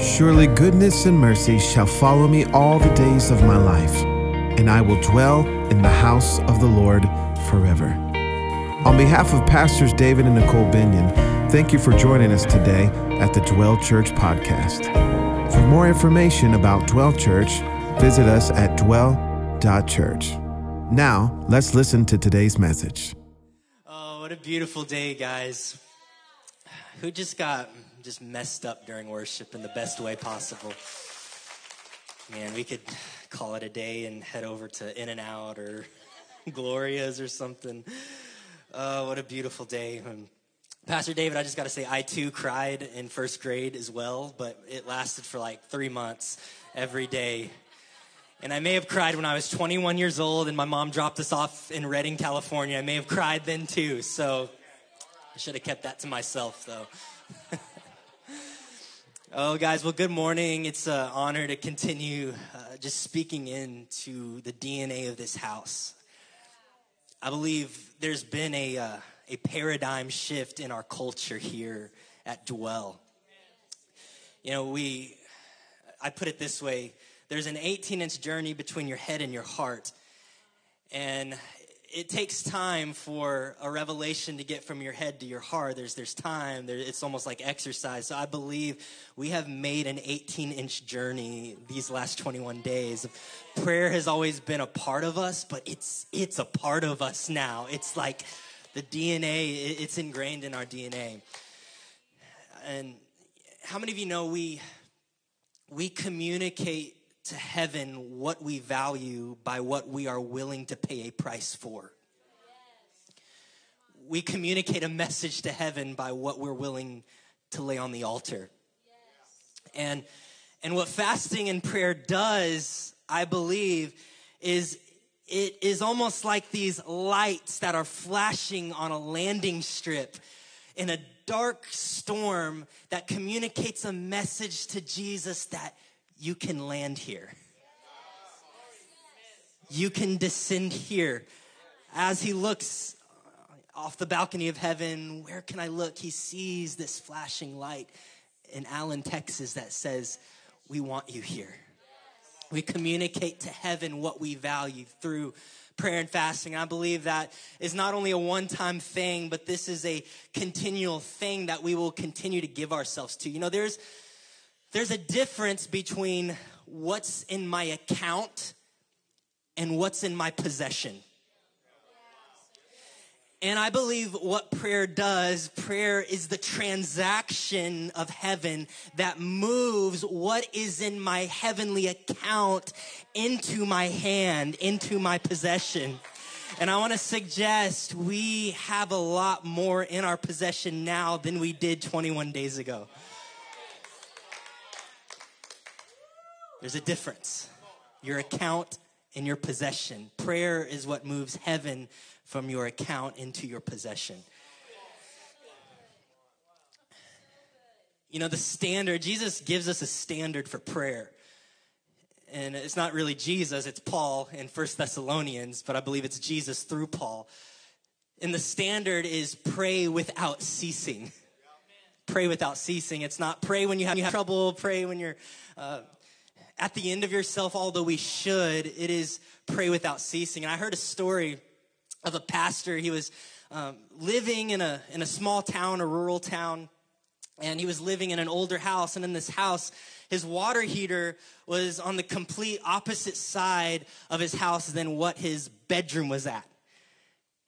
Surely goodness and mercy shall follow me all the days of my life, and I will dwell in the house of the Lord forever. On behalf of Pastors David and Nicole Binion, thank you for joining us today at the Dwell Church podcast. For more information about Dwell Church, visit us at dwell.church. Now, let's listen to today's message. Oh, what a beautiful day, guys. Who just got just messed up during worship in the best way possible? Man, we could call it a day and head over to In-N-Out or Gloria's or something. Oh, what a beautiful day. And Pastor David, I just got to say, I too cried in first grade as well, but it lasted for like three months every day. And I may have cried when I was 21 years old and my mom dropped us off in Redding, California. I may have cried then too. So I should have kept that to myself though. oh, guys, well, good morning. It's an honor to continue uh, just speaking into the DNA of this house. I believe there's been a, uh, a paradigm shift in our culture here at Dwell. You know, we, I put it this way there's an 18 inch journey between your head and your heart. And it takes time for a revelation to get from your head to your heart. There's, there's time. There, it's almost like exercise. So I believe we have made an 18 inch journey these last 21 days. Prayer has always been a part of us, but it's, it's a part of us now. It's like the DNA, it's ingrained in our DNA. And how many of you know we, we communicate to heaven what we value by what we are willing to pay a price for. We communicate a message to heaven by what we're willing to lay on the altar. And and what fasting and prayer does, I believe, is it is almost like these lights that are flashing on a landing strip in a dark storm that communicates a message to Jesus that you can land here. You can descend here. As he looks off the balcony of heaven, where can I look? He sees this flashing light in Allen, Texas that says, We want you here. We communicate to heaven what we value through prayer and fasting. I believe that is not only a one time thing, but this is a continual thing that we will continue to give ourselves to. You know, there's there's a difference between what's in my account and what's in my possession. And I believe what prayer does, prayer is the transaction of heaven that moves what is in my heavenly account into my hand, into my possession. And I want to suggest we have a lot more in our possession now than we did 21 days ago. There's a difference. Your account and your possession. Prayer is what moves heaven from your account into your possession. You know, the standard, Jesus gives us a standard for prayer. And it's not really Jesus, it's Paul in First Thessalonians, but I believe it's Jesus through Paul. And the standard is pray without ceasing. Pray without ceasing. It's not pray when you have, you have trouble, pray when you're uh, at the end of yourself, although we should, it is pray without ceasing. And I heard a story of a pastor. He was um, living in a, in a small town, a rural town, and he was living in an older house. And in this house, his water heater was on the complete opposite side of his house than what his bedroom was at.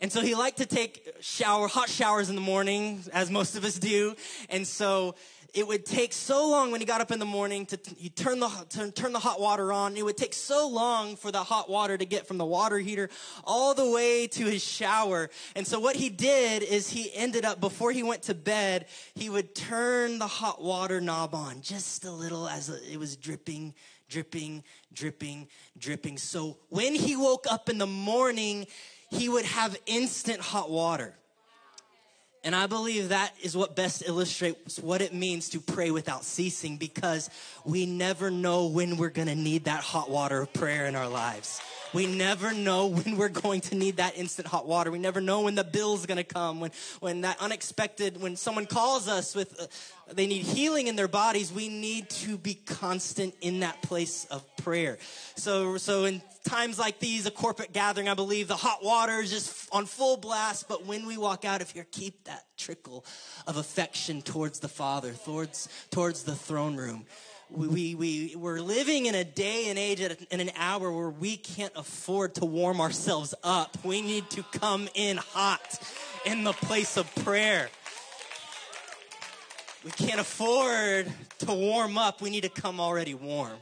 And so he liked to take shower, hot showers in the morning, as most of us do. And so it would take so long when he got up in the morning to he turn the turn, turn the hot water on. It would take so long for the hot water to get from the water heater all the way to his shower. And so what he did is he ended up before he went to bed, he would turn the hot water knob on just a little as it was dripping, dripping, dripping, dripping. So when he woke up in the morning, he would have instant hot water. And I believe that is what best illustrates what it means to pray without ceasing because we never know when we're gonna need that hot water of prayer in our lives. We never know when we're going to need that instant hot water. We never know when the bill's going to come, when, when that unexpected, when someone calls us with, uh, they need healing in their bodies. We need to be constant in that place of prayer. So, so in times like these, a corporate gathering, I believe the hot water is just on full blast. But when we walk out of here, keep that trickle of affection towards the Father, towards, towards the throne room we, we, we, we're living in a day and age in an hour where we can't afford to warm ourselves up. We need to come in hot in the place of prayer. We can't afford to warm up. We need to come already warm.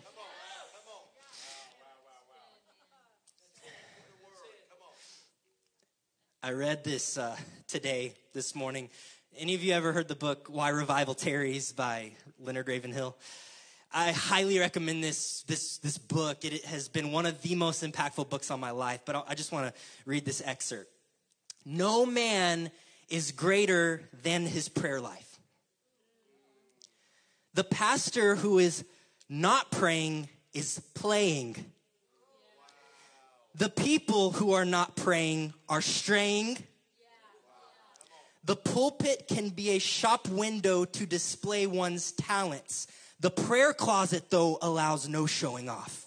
I read this uh, today, this morning. Any of you ever heard the book Why Revival Tarries by Leonard Ravenhill? I highly recommend this, this, this book. It has been one of the most impactful books on my life, but I just want to read this excerpt. No man is greater than his prayer life. The pastor who is not praying is playing. The people who are not praying are straying. The pulpit can be a shop window to display one's talents. The prayer closet, though, allows no showing off.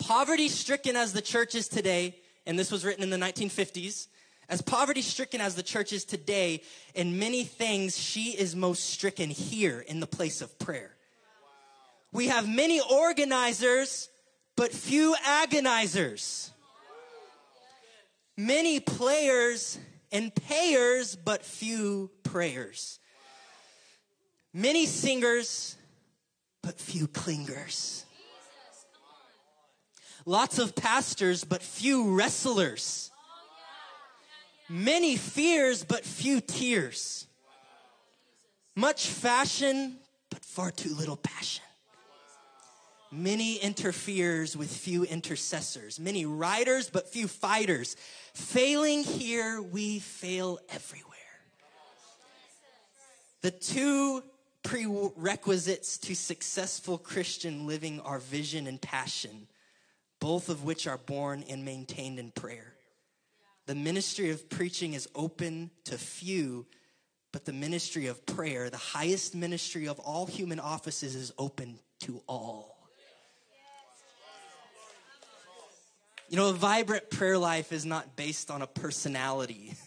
Poverty stricken as the church is today, and this was written in the 1950s, as poverty stricken as the church is today, in many things, she is most stricken here in the place of prayer. We have many organizers, but few agonizers. Many players and payers, but few prayers. Many singers, but few clingers. Lots of pastors, but few wrestlers. Many fears, but few tears. Much fashion, but far too little passion. Many interferes with few intercessors. Many riders, but few fighters. Failing here, we fail everywhere. The two prerequisites to successful Christian living are vision and passion, both of which are born and maintained in prayer. The ministry of preaching is open to few, but the ministry of prayer, the highest ministry of all human offices, is open to all. You know, a vibrant prayer life is not based on a personality.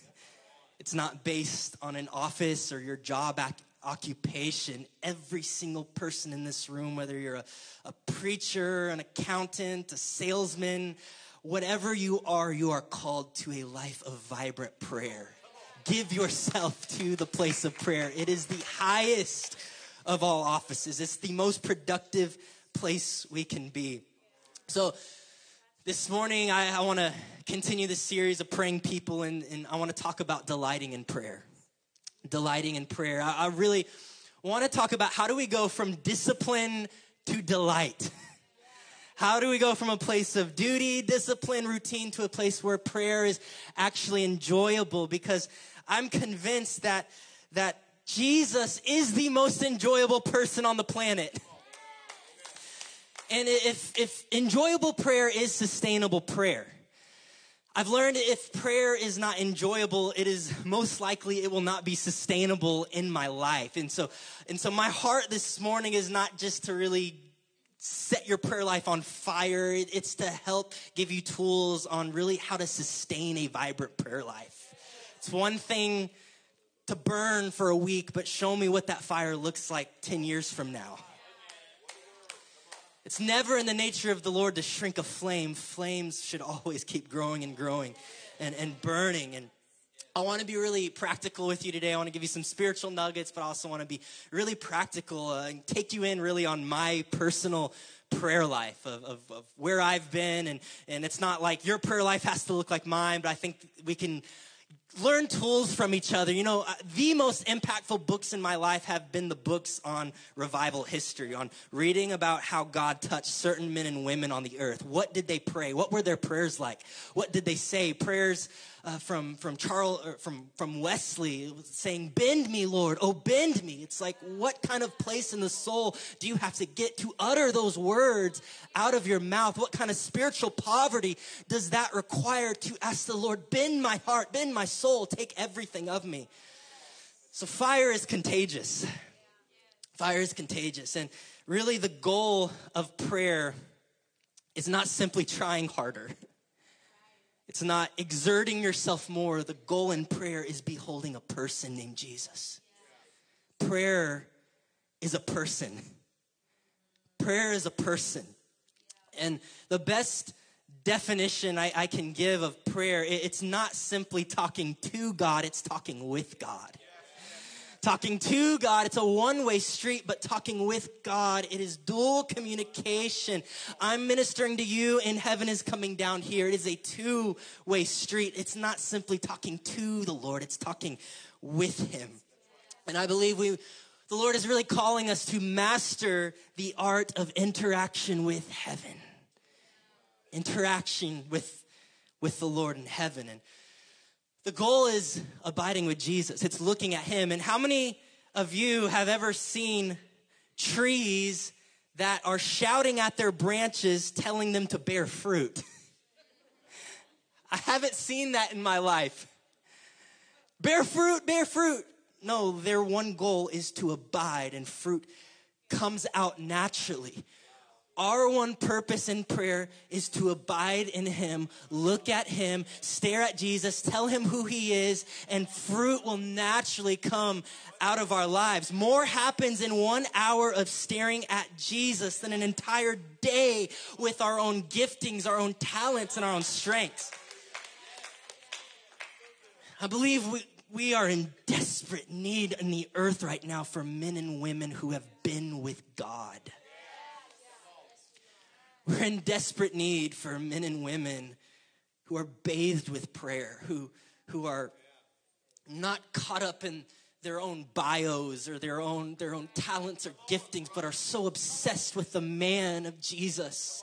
It's not based on an office or your job occupation. Every single person in this room, whether you're a, a preacher, an accountant, a salesman, whatever you are, you are called to a life of vibrant prayer. Give yourself to the place of prayer. It is the highest of all offices. It's the most productive place we can be. So, this morning, I, I want to continue this series of praying people, and, and I want to talk about delighting in prayer. Delighting in prayer. I, I really want to talk about how do we go from discipline to delight. How do we go from a place of duty, discipline, routine to a place where prayer is actually enjoyable? Because I'm convinced that, that Jesus is the most enjoyable person on the planet. And if, if enjoyable prayer is sustainable prayer, I've learned if prayer is not enjoyable, it is most likely it will not be sustainable in my life. And so, and so my heart this morning is not just to really set your prayer life on fire. It's to help give you tools on really how to sustain a vibrant prayer life. It's one thing to burn for a week, but show me what that fire looks like 10 years from now. It's never in the nature of the Lord to shrink a flame. Flames should always keep growing and growing and, and burning. And I want to be really practical with you today. I want to give you some spiritual nuggets, but I also want to be really practical uh, and take you in really on my personal prayer life of, of, of where I've been. And, and it's not like your prayer life has to look like mine, but I think we can learn tools from each other. You know, uh, the most impactful books in my life have been the books on revival history, on reading about how God touched certain men and women on the earth. What did they pray? What were their prayers like? What did they say? Prayers uh, from from Charles from from Wesley saying, "Bend me, Lord, oh bend me." It's like, what kind of place in the soul do you have to get to utter those words out of your mouth? What kind of spiritual poverty does that require to ask the Lord, "Bend my heart, bend my soul, take everything of me"? So fire is contagious. Fire is contagious, and really, the goal of prayer is not simply trying harder. It's not exerting yourself more. The goal in prayer is beholding a person named Jesus. Prayer is a person. Prayer is a person. And the best definition I, I can give of prayer, it's not simply talking to God, it's talking with God. Talking to God, it's a one way street, but talking with God, it is dual communication. I'm ministering to you and heaven is coming down here. It is a two way street. It's not simply talking to the Lord, it's talking with Him. And I believe we, the Lord is really calling us to master the art of interaction with heaven. Interaction with, with the Lord in heaven. And the goal is abiding with Jesus. It's looking at him. And how many of you have ever seen trees that are shouting at their branches, telling them to bear fruit? I haven't seen that in my life. Bear fruit, bear fruit. No, their one goal is to abide, and fruit comes out naturally. Our one purpose in prayer is to abide in Him, look at Him, stare at Jesus, tell Him who He is, and fruit will naturally come out of our lives. More happens in one hour of staring at Jesus than an entire day with our own giftings, our own talents, and our own strengths. I believe we, we are in desperate need in the earth right now for men and women who have been with God. We're in desperate need for men and women who are bathed with prayer, who, who are not caught up in their own bios or their own, their own talents or giftings, but are so obsessed with the man of Jesus.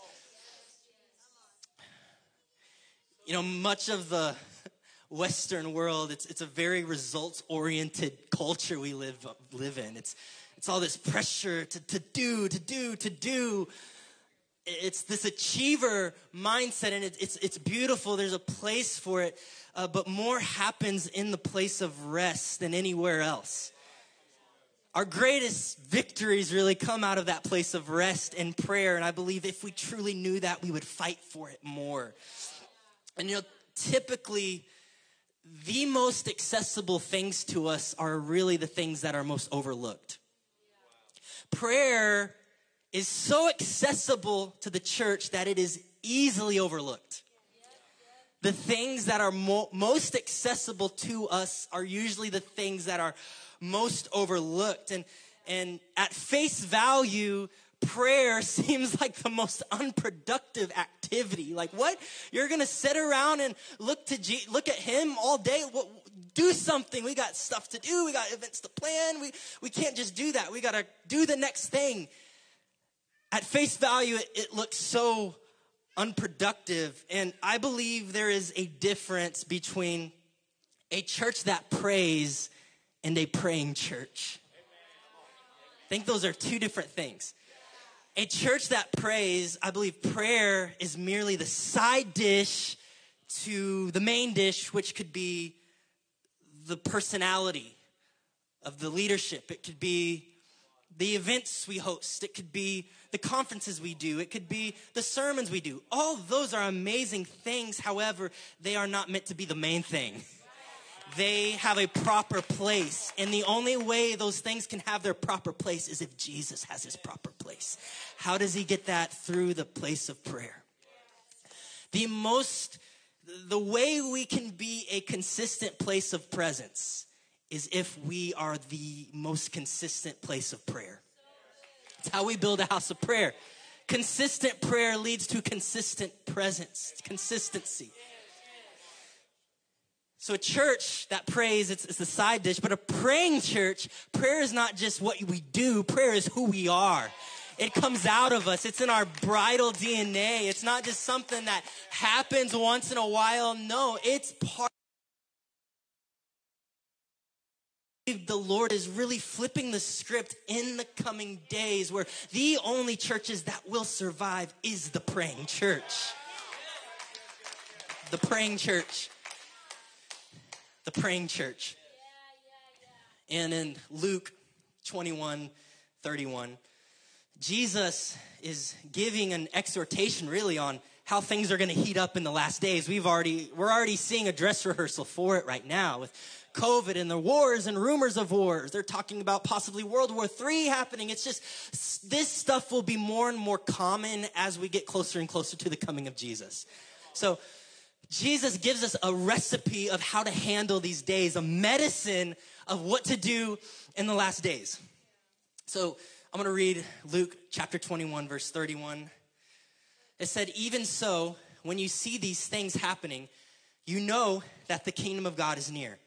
You know, much of the Western world, it's, it's a very results oriented culture we live, live in. It's, it's all this pressure to, to do, to do, to do it's this achiever mindset and it, it's, it's beautiful. There's a place for it uh, but more happens in the place of rest than anywhere else. Our greatest victories really come out of that place of rest and prayer and i believe if we truly knew that we would fight for it more. And you know typically the most accessible things to us are really the things that are most overlooked. Prayer is so accessible to the church that it is easily overlooked. The things that are mo- most accessible to us are usually the things that are most overlooked. And, and at face value, prayer seems like the most unproductive activity. Like what? You're gonna sit around and look to G- look at him all day. What, do something. We got stuff to do. We got events to plan. We we can't just do that. We gotta do the next thing at face value, it, it looks so unproductive. And I believe there is a difference between a church that prays and a praying church. I think those are two different things. A church that prays, I believe prayer is merely the side dish to the main dish, which could be the personality of the leadership. It could be the events we host. It could be the conferences we do. It could be the sermons we do. All those are amazing things. However, they are not meant to be the main thing. They have a proper place. And the only way those things can have their proper place is if Jesus has his proper place. How does he get that? Through the place of prayer. The most, the way we can be a consistent place of presence is if we are the most consistent place of prayer. It's how we build a house of prayer. Consistent prayer leads to consistent presence, consistency. So a church that prays, it's, it's the side dish, but a praying church, prayer is not just what we do, prayer is who we are. It comes out of us. It's in our bridal DNA. It's not just something that happens once in a while. No, it's part the Lord is really flipping the script in the coming days where the only churches that will survive is the praying church. The praying church. The praying church. And in Luke 21 31, Jesus is giving an exhortation really on how things are going to heat up in the last days. We've already, we're already seeing a dress rehearsal for it right now with COVID and the wars and rumors of wars. They're talking about possibly World War III happening. It's just, this stuff will be more and more common as we get closer and closer to the coming of Jesus. So, Jesus gives us a recipe of how to handle these days, a medicine of what to do in the last days. So, I'm going to read Luke chapter 21, verse 31. It said, Even so, when you see these things happening, you know that the kingdom of God is near.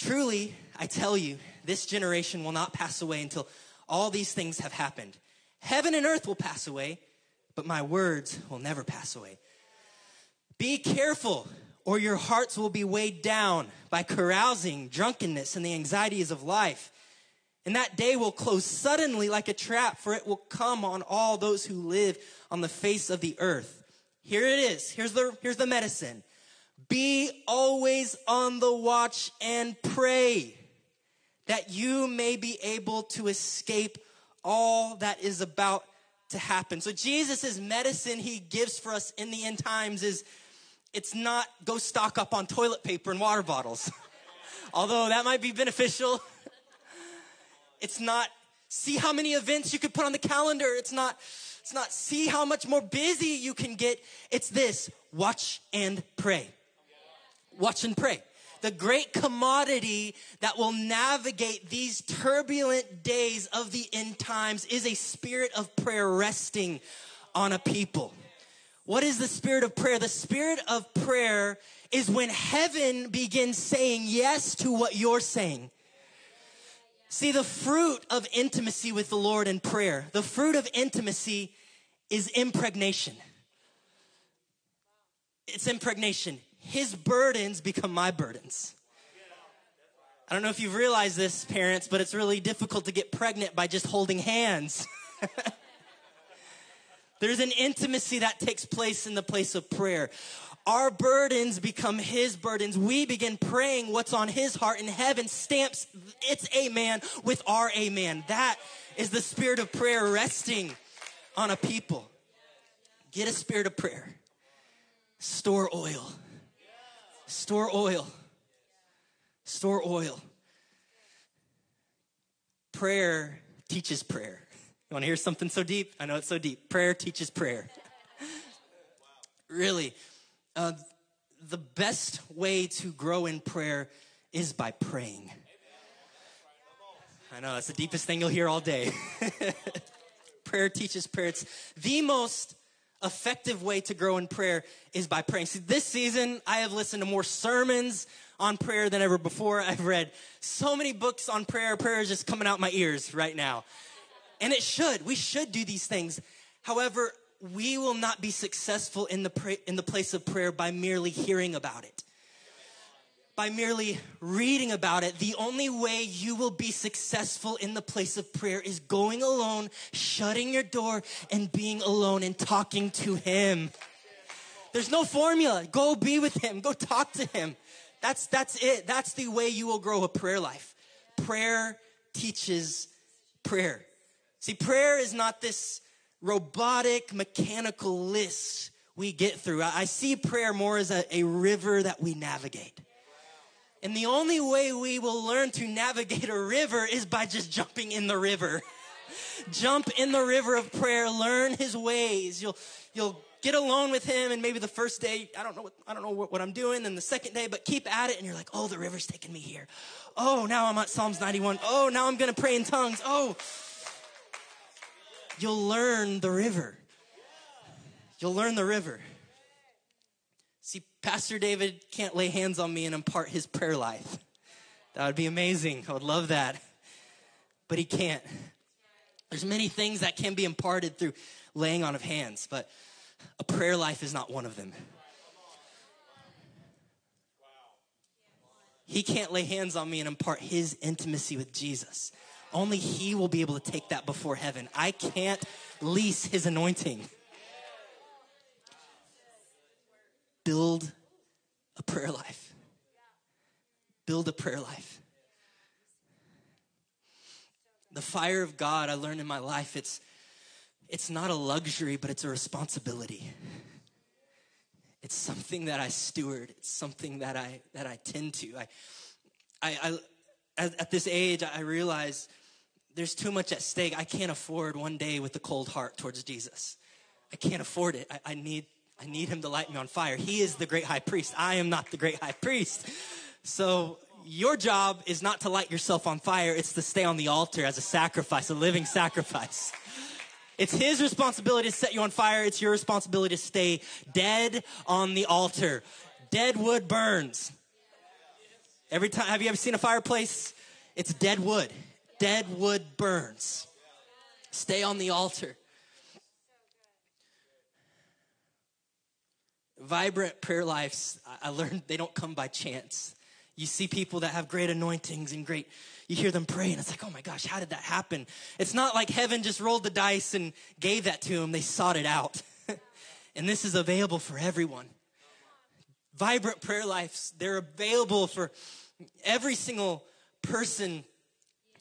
Truly, I tell you, this generation will not pass away until all these things have happened. Heaven and earth will pass away, but my words will never pass away. Be careful, or your hearts will be weighed down by carousing, drunkenness, and the anxieties of life. And that day will close suddenly like a trap, for it will come on all those who live on the face of the earth. Here it is. Here's the, here's the medicine. Be always on the watch and pray that you may be able to escape all that is about to happen. So Jesus' medicine he gives for us in the end times is it's not go stock up on toilet paper and water bottles. Although that might be beneficial. it's not see how many events you could put on the calendar. It's not it's not see how much more busy you can get. It's this, watch and pray. Watch and pray. The great commodity that will navigate these turbulent days of the end times is a spirit of prayer resting on a people. What is the spirit of prayer? The spirit of prayer is when heaven begins saying yes to what you're saying. See, the fruit of intimacy with the Lord in prayer, the fruit of intimacy is impregnation. It's impregnation his burdens become my burdens. I don't know if you've realized this, parents, but it's really difficult to get pregnant by just holding hands. There's an intimacy that takes place in the place of prayer. Our burdens become his burdens. We begin praying what's on his heart, and heaven stamps its amen with our amen. That is the spirit of prayer resting on a people. Get a spirit of prayer, store oil. Store oil. Store oil. Prayer teaches prayer. You want to hear something so deep? I know it's so deep. Prayer teaches prayer. really. Uh, the best way to grow in prayer is by praying. I know that's the deepest thing you'll hear all day. prayer teaches prayer. It's the most effective way to grow in prayer is by praying. See, this season, I have listened to more sermons on prayer than ever before. I've read so many books on prayer. Prayer is just coming out my ears right now. And it should. We should do these things. However, we will not be successful in the, pra- in the place of prayer by merely hearing about it by merely reading about it. The only way you will be successful in the place of prayer is going alone, shutting your door, and being alone and talking to Him. There's no formula. Go be with Him. Go talk to Him. That's, that's it. That's the way you will grow a prayer life. Prayer teaches prayer. See, prayer is not this robotic, mechanical list we get through. I see prayer more as a, a river that we navigate. And the only way we will learn to navigate a river is by just jumping in the river. Jump in the river of prayer, learn his ways. You'll, you'll get alone with him and maybe the first day, I don't know what, I don't know what, what I'm doing. And the second day, but keep at it. And you're like, oh, the river's taking me here. Oh, now I'm at Psalms 91. Oh, now I'm going to pray in tongues. Oh, you'll learn the river. You'll learn the river. See, Pastor David can't lay hands on me and impart his prayer life. That would be amazing. I would love that. But he can't. There's many things that can be imparted through laying on of hands, but a prayer life is not one of them. He can't lay hands on me and impart his intimacy with Jesus. Only he will be able to take that before heaven. I can't lease his anointing. Build a prayer life. Build a prayer life. The fire of God I learned in my life, it's it's not a luxury, but it's a responsibility. It's something that I steward. It's something that I that I tend to. I, I, I at, at this age, I realize there's too much at stake. I can't afford one day with a cold heart towards Jesus. I can't afford it. I, I need I need him to light me on fire. He is the great high priest. I am not the great high priest. So your job is not to light yourself on fire. It's to stay on the altar as a sacrifice, a living sacrifice. It's his responsibility to set you on fire. It's your responsibility to stay dead on the altar. Dead wood burns. Every time, have you ever seen a fireplace? It's dead wood. Dead wood burns. Stay on the altar. Vibrant prayer lives, I learned they don't come by chance. You see people that have great anointings and great you hear them pray and it's like, oh my gosh, how did that happen? It's not like heaven just rolled the dice and gave that to them. They sought it out. and this is available for everyone. Vibrant prayer lives, they're available for every single person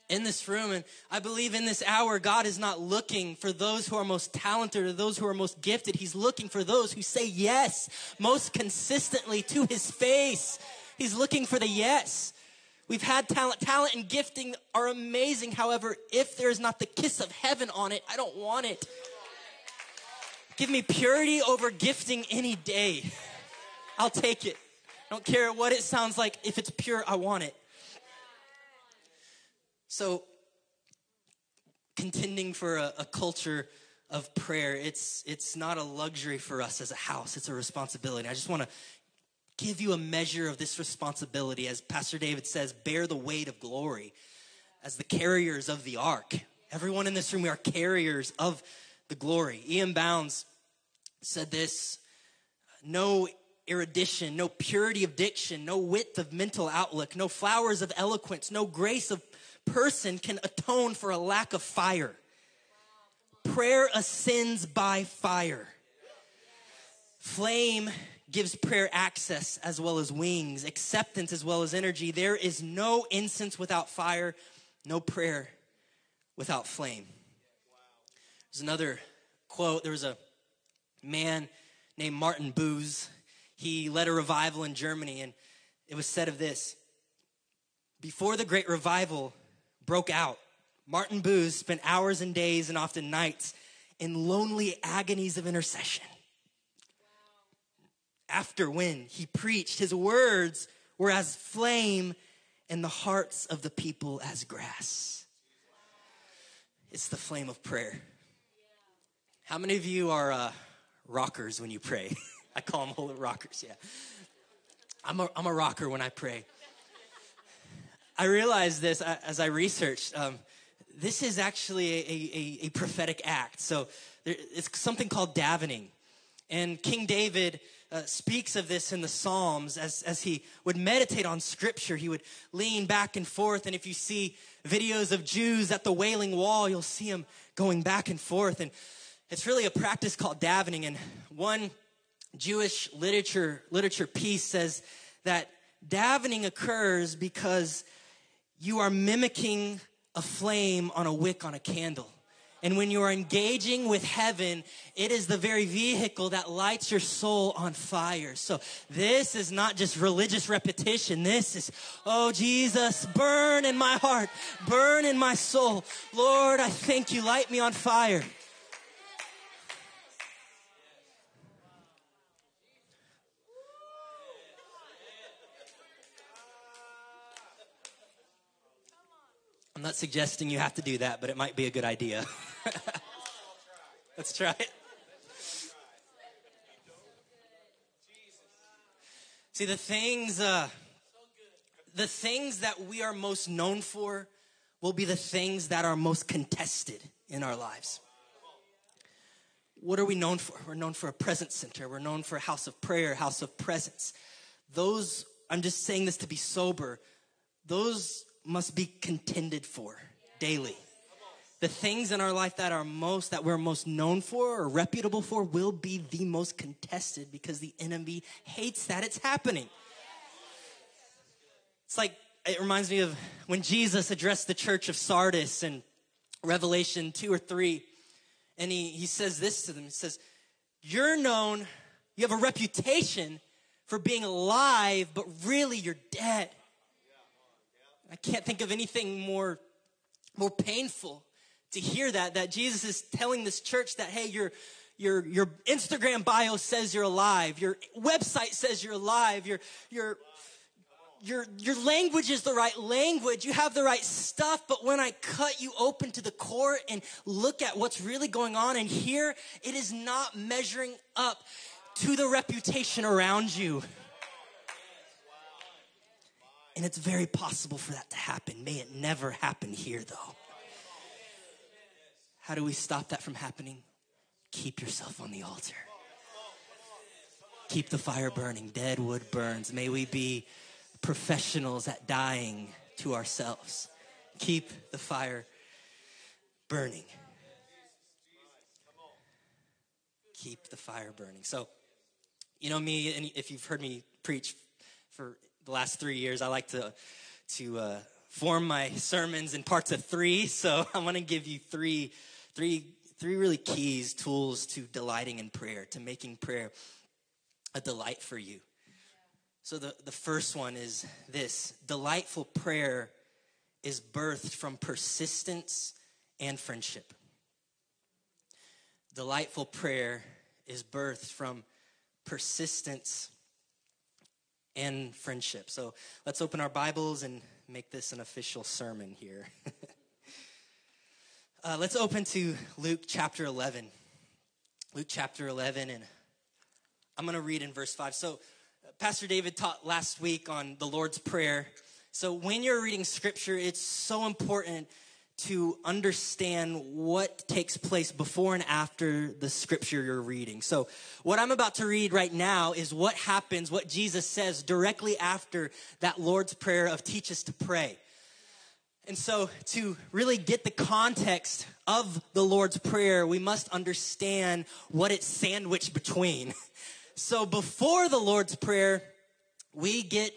in this room. And I believe in this hour, God is not looking for those who are most talented or those who are most gifted. He's looking for those who say yes most consistently to his face. He's looking for the yes. We've had talent. Talent and gifting are amazing. However, if there's not the kiss of heaven on it, I don't want it. Give me purity over gifting any day. I'll take it. I don't care what it sounds like. If it's pure, I want it. So, contending for a, a culture of prayer, it's, it's not a luxury for us as a house, it's a responsibility. I just want to give you a measure of this responsibility. As Pastor David says, bear the weight of glory as the carriers of the ark. Everyone in this room, we are carriers of the glory. Ian Bounds said this no erudition, no purity of diction, no width of mental outlook, no flowers of eloquence, no grace of person can atone for a lack of fire. Prayer ascends by fire. Flame gives prayer access as well as wings, acceptance as well as energy. There is no incense without fire, no prayer without flame. There's another quote. There was a man named Martin Boos. He led a revival in Germany, and it was said of this Before the great revival broke out, Martin Boos spent hours and days and often nights in lonely agonies of intercession after when he preached, his words were as flame and the hearts of the people as grass. It's the flame of prayer. How many of you are uh, rockers when you pray? I call them rockers, yeah. I'm a, I'm a rocker when I pray. I realized this uh, as I researched. Um, this is actually a, a, a prophetic act. So there, it's something called davening. And King David uh, speaks of this in the Psalms as, as he would meditate on scripture. He would lean back and forth. And if you see videos of Jews at the Wailing Wall, you'll see him going back and forth. And it's really a practice called davening. And one Jewish literature, literature piece says that davening occurs because you are mimicking a flame on a wick on a candle. And when you are engaging with heaven, it is the very vehicle that lights your soul on fire. So this is not just religious repetition. This is, oh Jesus, burn in my heart, burn in my soul. Lord, I thank you. Light me on fire. I'm not suggesting you have to do that, but it might be a good idea. Let's try it. See, the things, uh, the things that we are most known for will be the things that are most contested in our lives. What are we known for? We're known for a presence center. We're known for a house of prayer, house of presence. Those I'm just saying this to be sober, those must be contended for daily. The things in our life that are most, that we're most known for or reputable for will be the most contested because the enemy hates that it's happening. It's like, it reminds me of when Jesus addressed the church of Sardis in Revelation 2 or 3. And he, he says this to them. He says, You're known, you have a reputation for being alive, but really you're dead. I can't think of anything more, more painful to hear that, that Jesus is telling this church that, hey, your, your, your Instagram bio says you're alive. Your website says you're alive. Your, your, your, your language is the right language. You have the right stuff. But when I cut you open to the core and look at what's really going on and here, it is not measuring up to the reputation around you. And it's very possible for that to happen. May it never happen here, though. How do we stop that from happening? Keep yourself on the altar. Keep the fire burning. Dead wood burns. May we be professionals at dying to ourselves. Keep the fire burning. Keep the fire burning. So, you know me, and if you've heard me preach for the last three years, I like to to uh, form my sermons in parts of three. So I'm going to give you three, three, three really keys, tools to delighting in prayer, to making prayer a delight for you. So the, the first one is this delightful prayer is birthed from persistence and friendship. Delightful prayer is birthed from persistence and friendship. So let's open our Bibles and make this an official sermon here. uh, let's open to Luke chapter 11. Luke chapter 11, and I'm going to read in verse 5. So, Pastor David taught last week on the Lord's Prayer. So, when you're reading scripture, it's so important to understand what takes place before and after the scripture you're reading. So, what I'm about to read right now is what happens, what Jesus says directly after that Lord's Prayer of teach us to pray. And so, to really get the context of the Lord's Prayer, we must understand what it's sandwiched between. So, before the Lord's Prayer, we get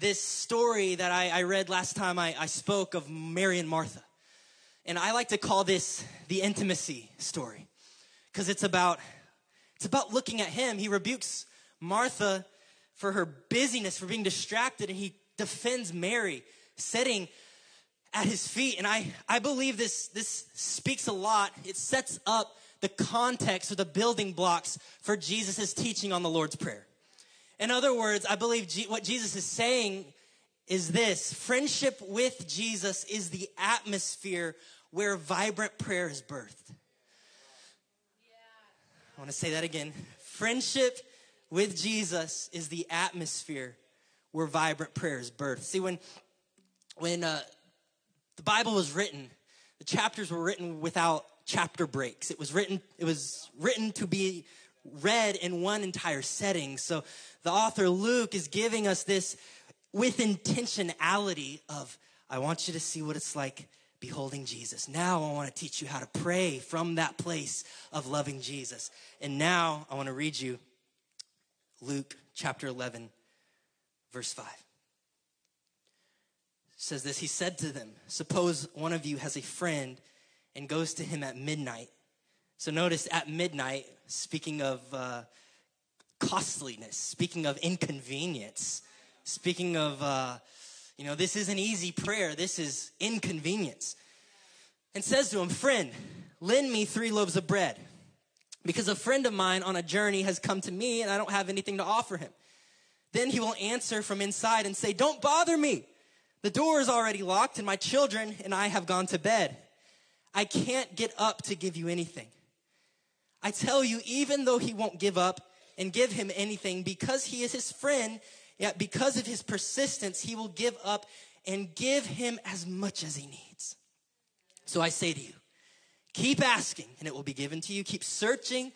this story that I, I read last time I, I spoke of Mary and Martha. And I like to call this the intimacy story because it's about it's about looking at him. He rebukes Martha for her busyness, for being distracted, and he defends Mary, sitting at his feet. And I, I believe this, this speaks a lot. It sets up the context or the building blocks for Jesus' teaching on the Lord's Prayer. In other words, I believe G- what Jesus is saying is this friendship with Jesus is the atmosphere where vibrant prayer is birthed. I want to say that again. Friendship with Jesus is the atmosphere where vibrant prayer is birthed. See, when when uh, the Bible was written, the chapters were written without chapter breaks. It was written. It was written to be read in one entire setting. So the author Luke is giving us this with intentionality of I want you to see what it's like beholding Jesus. Now I want to teach you how to pray from that place of loving Jesus. And now I want to read you Luke chapter 11, verse 5. It says this He said to them, Suppose one of you has a friend and goes to him at midnight. So notice at midnight, speaking of uh, costliness, speaking of inconvenience, speaking of. Uh, you know, this isn't easy prayer, this is inconvenience. And says to him, Friend, lend me three loaves of bread. Because a friend of mine on a journey has come to me and I don't have anything to offer him. Then he will answer from inside and say, Don't bother me. The door is already locked and my children and I have gone to bed. I can't get up to give you anything. I tell you, even though he won't give up and give him anything because he is his friend, Yet because of his persistence, he will give up and give him as much as he needs. So I say to you, keep asking and it will be given to you. Keep searching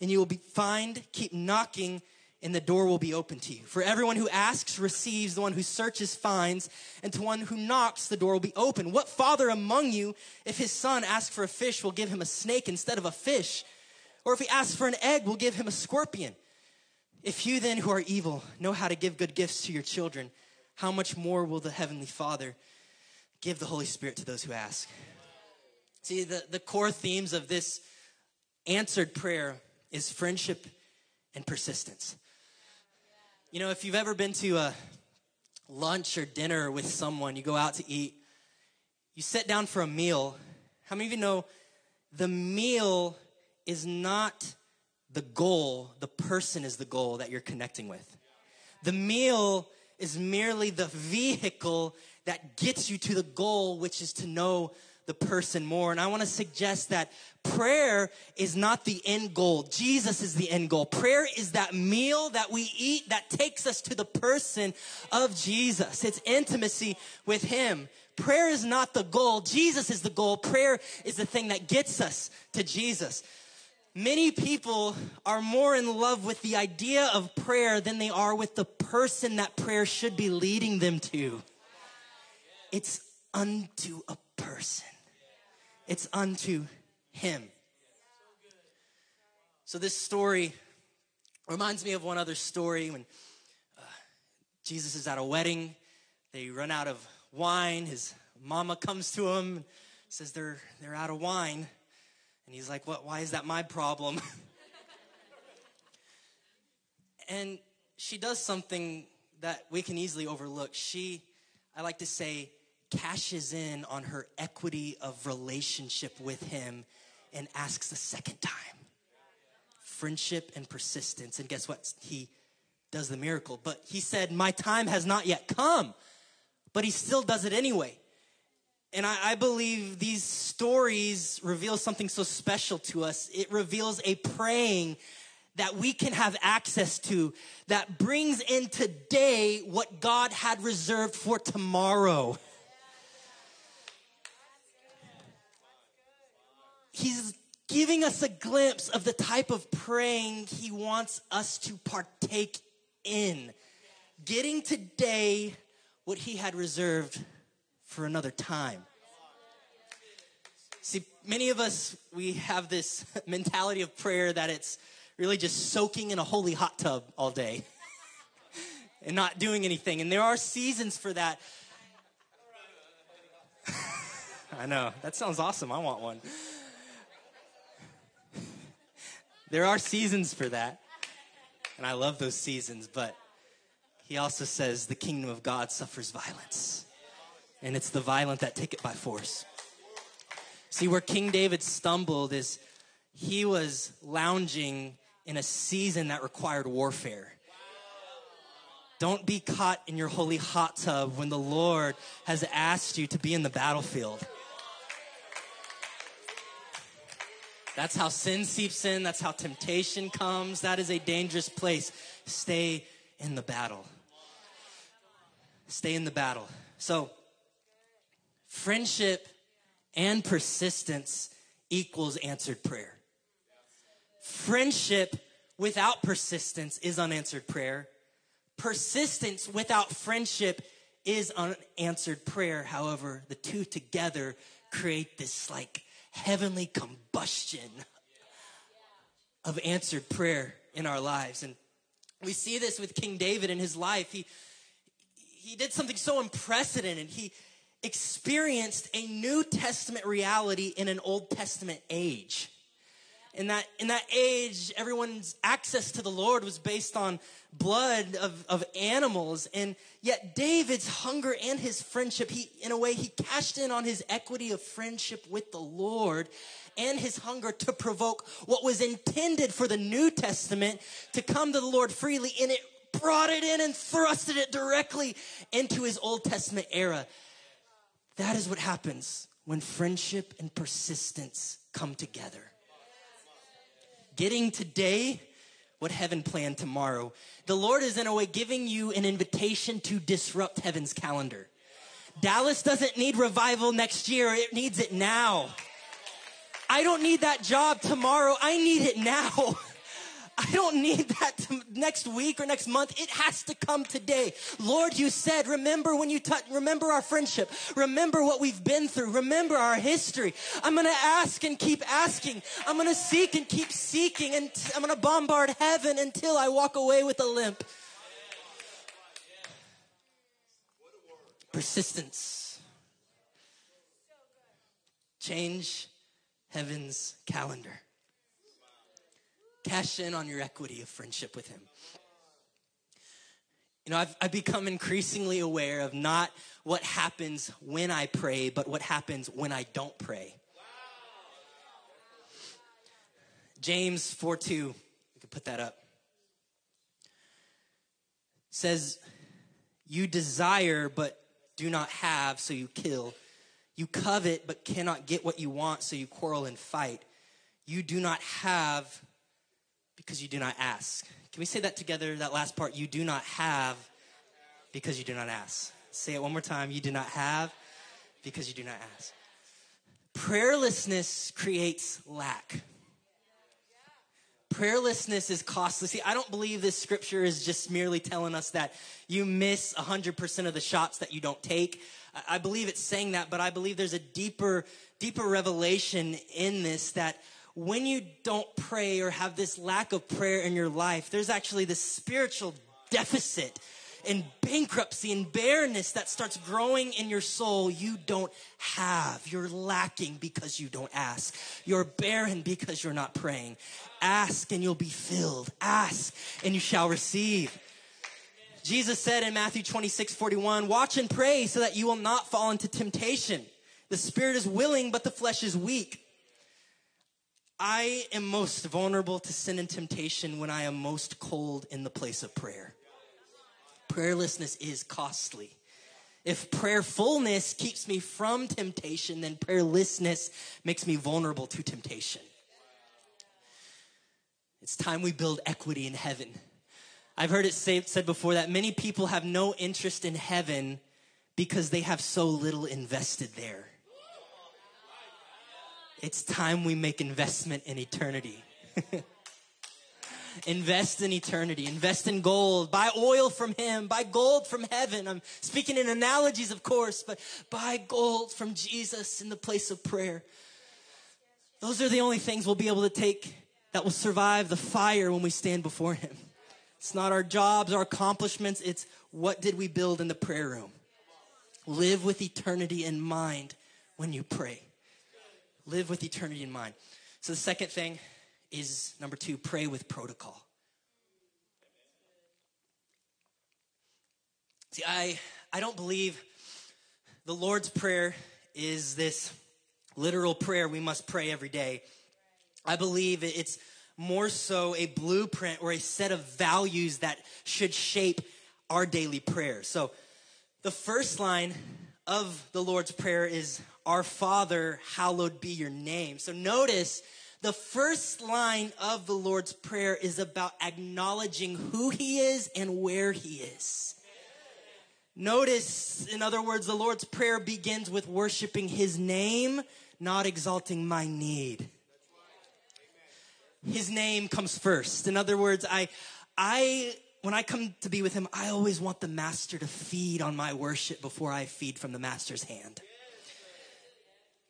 and you will be find. Keep knocking and the door will be open to you. For everyone who asks receives, the one who searches finds, and to one who knocks, the door will be open. What father among you, if his son asks for a fish, will give him a snake instead of a fish? Or if he asks for an egg, will give him a scorpion? If you then, who are evil, know how to give good gifts to your children, how much more will the Heavenly Father give the Holy Spirit to those who ask? See, the, the core themes of this answered prayer is friendship and persistence. You know, if you've ever been to a lunch or dinner with someone, you go out to eat, you sit down for a meal. How many of you know the meal is not the goal, the person is the goal that you're connecting with? The meal is merely the vehicle that gets you to the goal, which is to know the person more. And I want to suggest that prayer is not the end goal. Jesus is the end goal. Prayer is that meal that we eat that takes us to the person of Jesus. It's intimacy with Him. Prayer is not the goal. Jesus is the goal. Prayer is the thing that gets us to Jesus. Many people are more in love with the idea of prayer than they are with the person that prayer should be leading them to. It's unto a person it's unto him. So this story reminds me of one other story when uh, Jesus is at a wedding. They run out of wine. His mama comes to him and says they're they're out of wine. And he's like, "What? Why is that my problem?" and she does something that we can easily overlook. She, I like to say, cashes in on her equity of relationship with him and asks a second time. Friendship and persistence. And guess what? He does the miracle. But he said, My time has not yet come. But he still does it anyway. And I, I, believe these stories reveal something so special to us. It reveals a praying that we can have access to that brings in today what God had reserved for tomorrow. he's giving us a glimpse of the type of praying he wants us to partake in. Getting today what he had reserved for another time. See, many of us, we have this mentality of prayer that it's really just soaking in a holy hot tub all day and not doing anything. And there are seasons for that. I know, that sounds awesome. I want one. There are seasons for that. And I love those seasons, but he also says the kingdom of God suffers violence. And it's the violent that take it by force. See, where King David stumbled is he was lounging in a season that required warfare. Don't be caught in your holy hot tub when the Lord has asked you to be in the battlefield. That's how sin seeps in. That's how temptation comes. That is a dangerous place. Stay in the battle. Stay in the battle. So, friendship and persistence equals answered prayer. Friendship without persistence is unanswered prayer. Persistence without friendship is unanswered prayer. However, the two together create this like heavenly combustion of answered prayer in our lives. And we see this with King David in his life. He, he did something so unprecedented. He experienced a New Testament reality in an Old Testament age. In that in that age everyone's access to the lord was based on blood of, of animals. And yet david's hunger and his friendship he in a way he cashed in on his equity of friendship with the lord and his hunger to provoke what was intended for the new testament to come to the lord freely. And it brought it in and thrusted it directly into his old testament era that is what happens when friendship and persistence come together getting today what heaven planned tomorrow. The Lord is in a way giving you an invitation to disrupt heaven's calendar. Dallas doesn't need revival next year, it needs it now. I don't need that job tomorrow, I need it now. I don't need that next week or next month. It has to come today. Lord, you said, remember when you touch, remember our friendship. Remember what we've been through. Remember our history. I'm going to ask and keep asking. I'm going to seek and keep seeking. And I'm going to bombard heaven until I walk away with a limp. Persistence. Change heaven's calendar. Cash in on your equity of friendship with Him. You know, I've, I've become increasingly aware of not what happens when I pray, but what happens when I don't pray. James 4 2, you can put that up. Says, You desire, but do not have, so you kill. You covet, but cannot get what you want, so you quarrel and fight. You do not have because you do not ask. Can we say that together? That last part, you do not have because you do not ask. Say it one more time. You do not have because you do not ask. Prayerlessness creates lack. Prayerlessness is costly. See, I don't believe this scripture is just merely telling us that you miss 100% of the shots that you don't take. I believe it's saying that, but I believe there's a deeper, deeper revelation in this that when you don't pray or have this lack of prayer in your life, there's actually this spiritual deficit and bankruptcy and barrenness that starts growing in your soul you don't have. You're lacking because you don't ask. You're barren because you're not praying. Ask and you'll be filled. Ask and you shall receive. Jesus said in Matthew 26, 41, watch and pray so that you will not fall into temptation. The spirit is willing, but the flesh is weak. I am most vulnerable to sin and temptation when I am most cold in the place of prayer. Prayerlessness is costly. If prayerfulness keeps me from temptation, then prayerlessness makes me vulnerable to temptation. It's time we build equity in heaven. I've heard it say, said before that many people have no interest in heaven because they have so little invested there. It's time we make investment in eternity. Invest in eternity. Invest in gold. Buy oil from Him. Buy gold from heaven. I'm speaking in analogies, of course, but buy gold from Jesus in the place of prayer. Those are the only things we'll be able to take that will survive the fire when we stand before Him. It's not our jobs, our accomplishments. It's what did we build in the prayer room. Live with eternity in mind when you pray. Live with eternity in mind. So the second thing is number two, pray with protocol. See, I, I don't believe the Lord's Prayer is this literal prayer we must pray every day. I believe it's more so a blueprint or a set of values that should shape our daily prayer. So the first line of the Lord's Prayer is, Our Father, hallowed be your name. So notice the first line of the Lord's Prayer is about acknowledging who He is and where He is. Notice, in other words, the Lord's Prayer begins with worshiping His name, not exalting my need. His name comes first. In other words, I, I, when I come to be with Him, I always want the Master to feed on my worship before I feed from the Master's hand.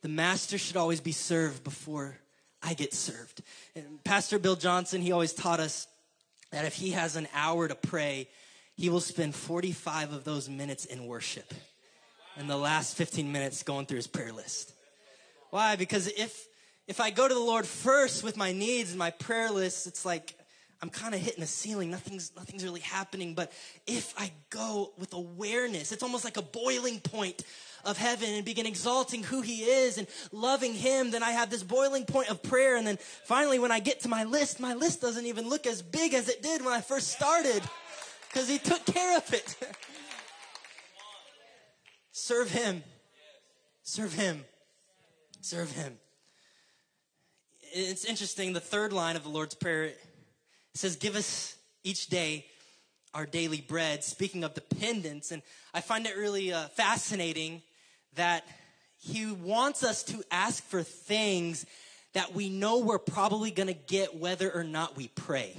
The Master should always be served before I get served. And Pastor Bill Johnson, he always taught us that if he has an hour to pray, he will spend 45 of those minutes in worship and the last 15 minutes going through his prayer list. Why? Because if if I go to the Lord first with my needs and my prayer list, it's like I'm kind of hitting a ceiling. Nothing's nothing's really happening. But if I go with awareness, it's almost like a boiling point of heaven and begin exalting who he is and loving him, then I have this boiling point of prayer. And then finally, when I get to my list, my list doesn't even look as big as it did when I first started because he took care of it. Serve him. Serve him. Serve him. It's interesting. The third line of the Lord's Prayer it says, Give us each day our daily bread, speaking of dependence. And I find it really uh, fascinating that he wants us to ask for things that we know we're probably going to get whether or not we pray.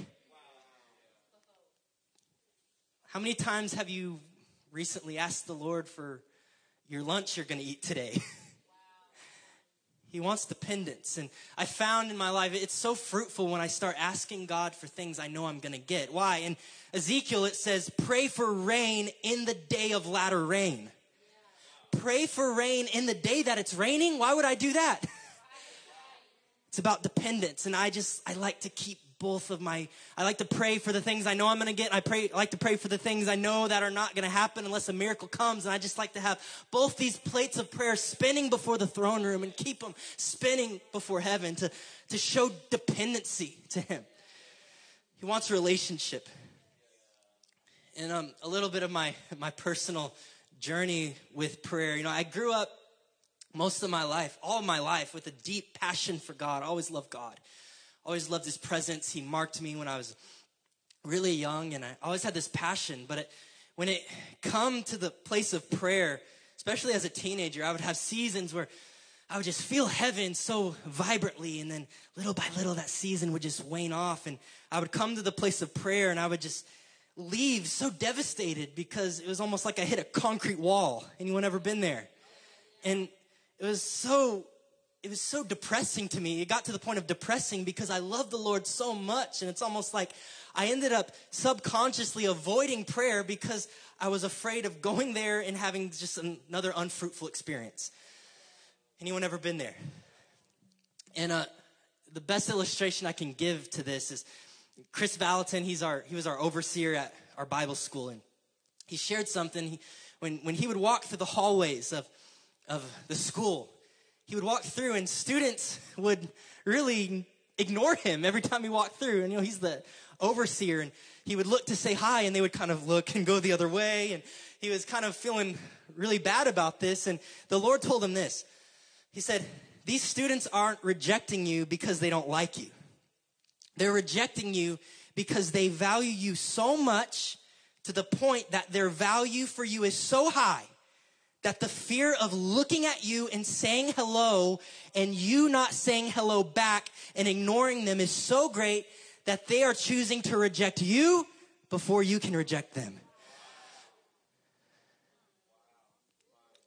How many times have you recently asked the Lord for your lunch you're going to eat today? He wants dependence. And I found in my life it's so fruitful when I start asking God for things I know I'm going to get. Why? In Ezekiel, it says, pray for rain in the day of latter rain. Pray for rain in the day that it's raining. Why would I do that? it's about dependence. And I just, I like to keep both of my I like to pray for the things I know I'm going to get. I pray I like to pray for the things I know that are not going to happen unless a miracle comes and I just like to have both these plates of prayer spinning before the throne room and keep them spinning before heaven to to show dependency to him. He wants a relationship. And um, a little bit of my my personal journey with prayer. You know, I grew up most of my life, all my life, with a deep passion for God. I always loved God always loved his presence. He marked me when I was really young, and I always had this passion. But it, when it come to the place of prayer, especially as a teenager, I would have seasons where I would just feel heaven so vibrantly, and then little by little, that season would just wane off, and I would come to the place of prayer, and I would just leave so devastated because it was almost like I hit a concrete wall. Anyone ever been there? And it was so it was so depressing to me. It got to the point of depressing because I love the Lord so much. And it's almost like I ended up subconsciously avoiding prayer because I was afraid of going there and having just another unfruitful experience. Anyone ever been there? And uh, the best illustration I can give to this is Chris Valentin. He's our, he was our overseer at our Bible school. And he shared something he, when, when he would walk through the hallways of, of the school he would walk through and students would really ignore him every time he walked through. And, you know, he's the overseer and he would look to say hi and they would kind of look and go the other way. And he was kind of feeling really bad about this. And the Lord told him this. He said, these students aren't rejecting you because they don't like you. They're rejecting you because they value you so much to the point that their value for you is so high that the fear of looking at you and saying hello and you not saying hello back and ignoring them is so great that they are choosing to reject you before you can reject them.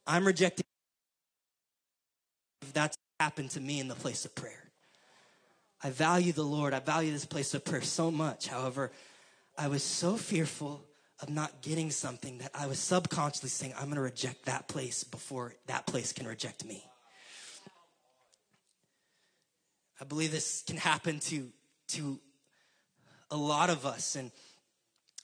I'm rejecting. That's happened to me in the place of prayer. I value the Lord. I value this place of prayer so much. However, I was so fearful of not getting something that I was subconsciously saying, I'm going to reject that place before that place can reject me. I believe this can happen to, to a lot of us. And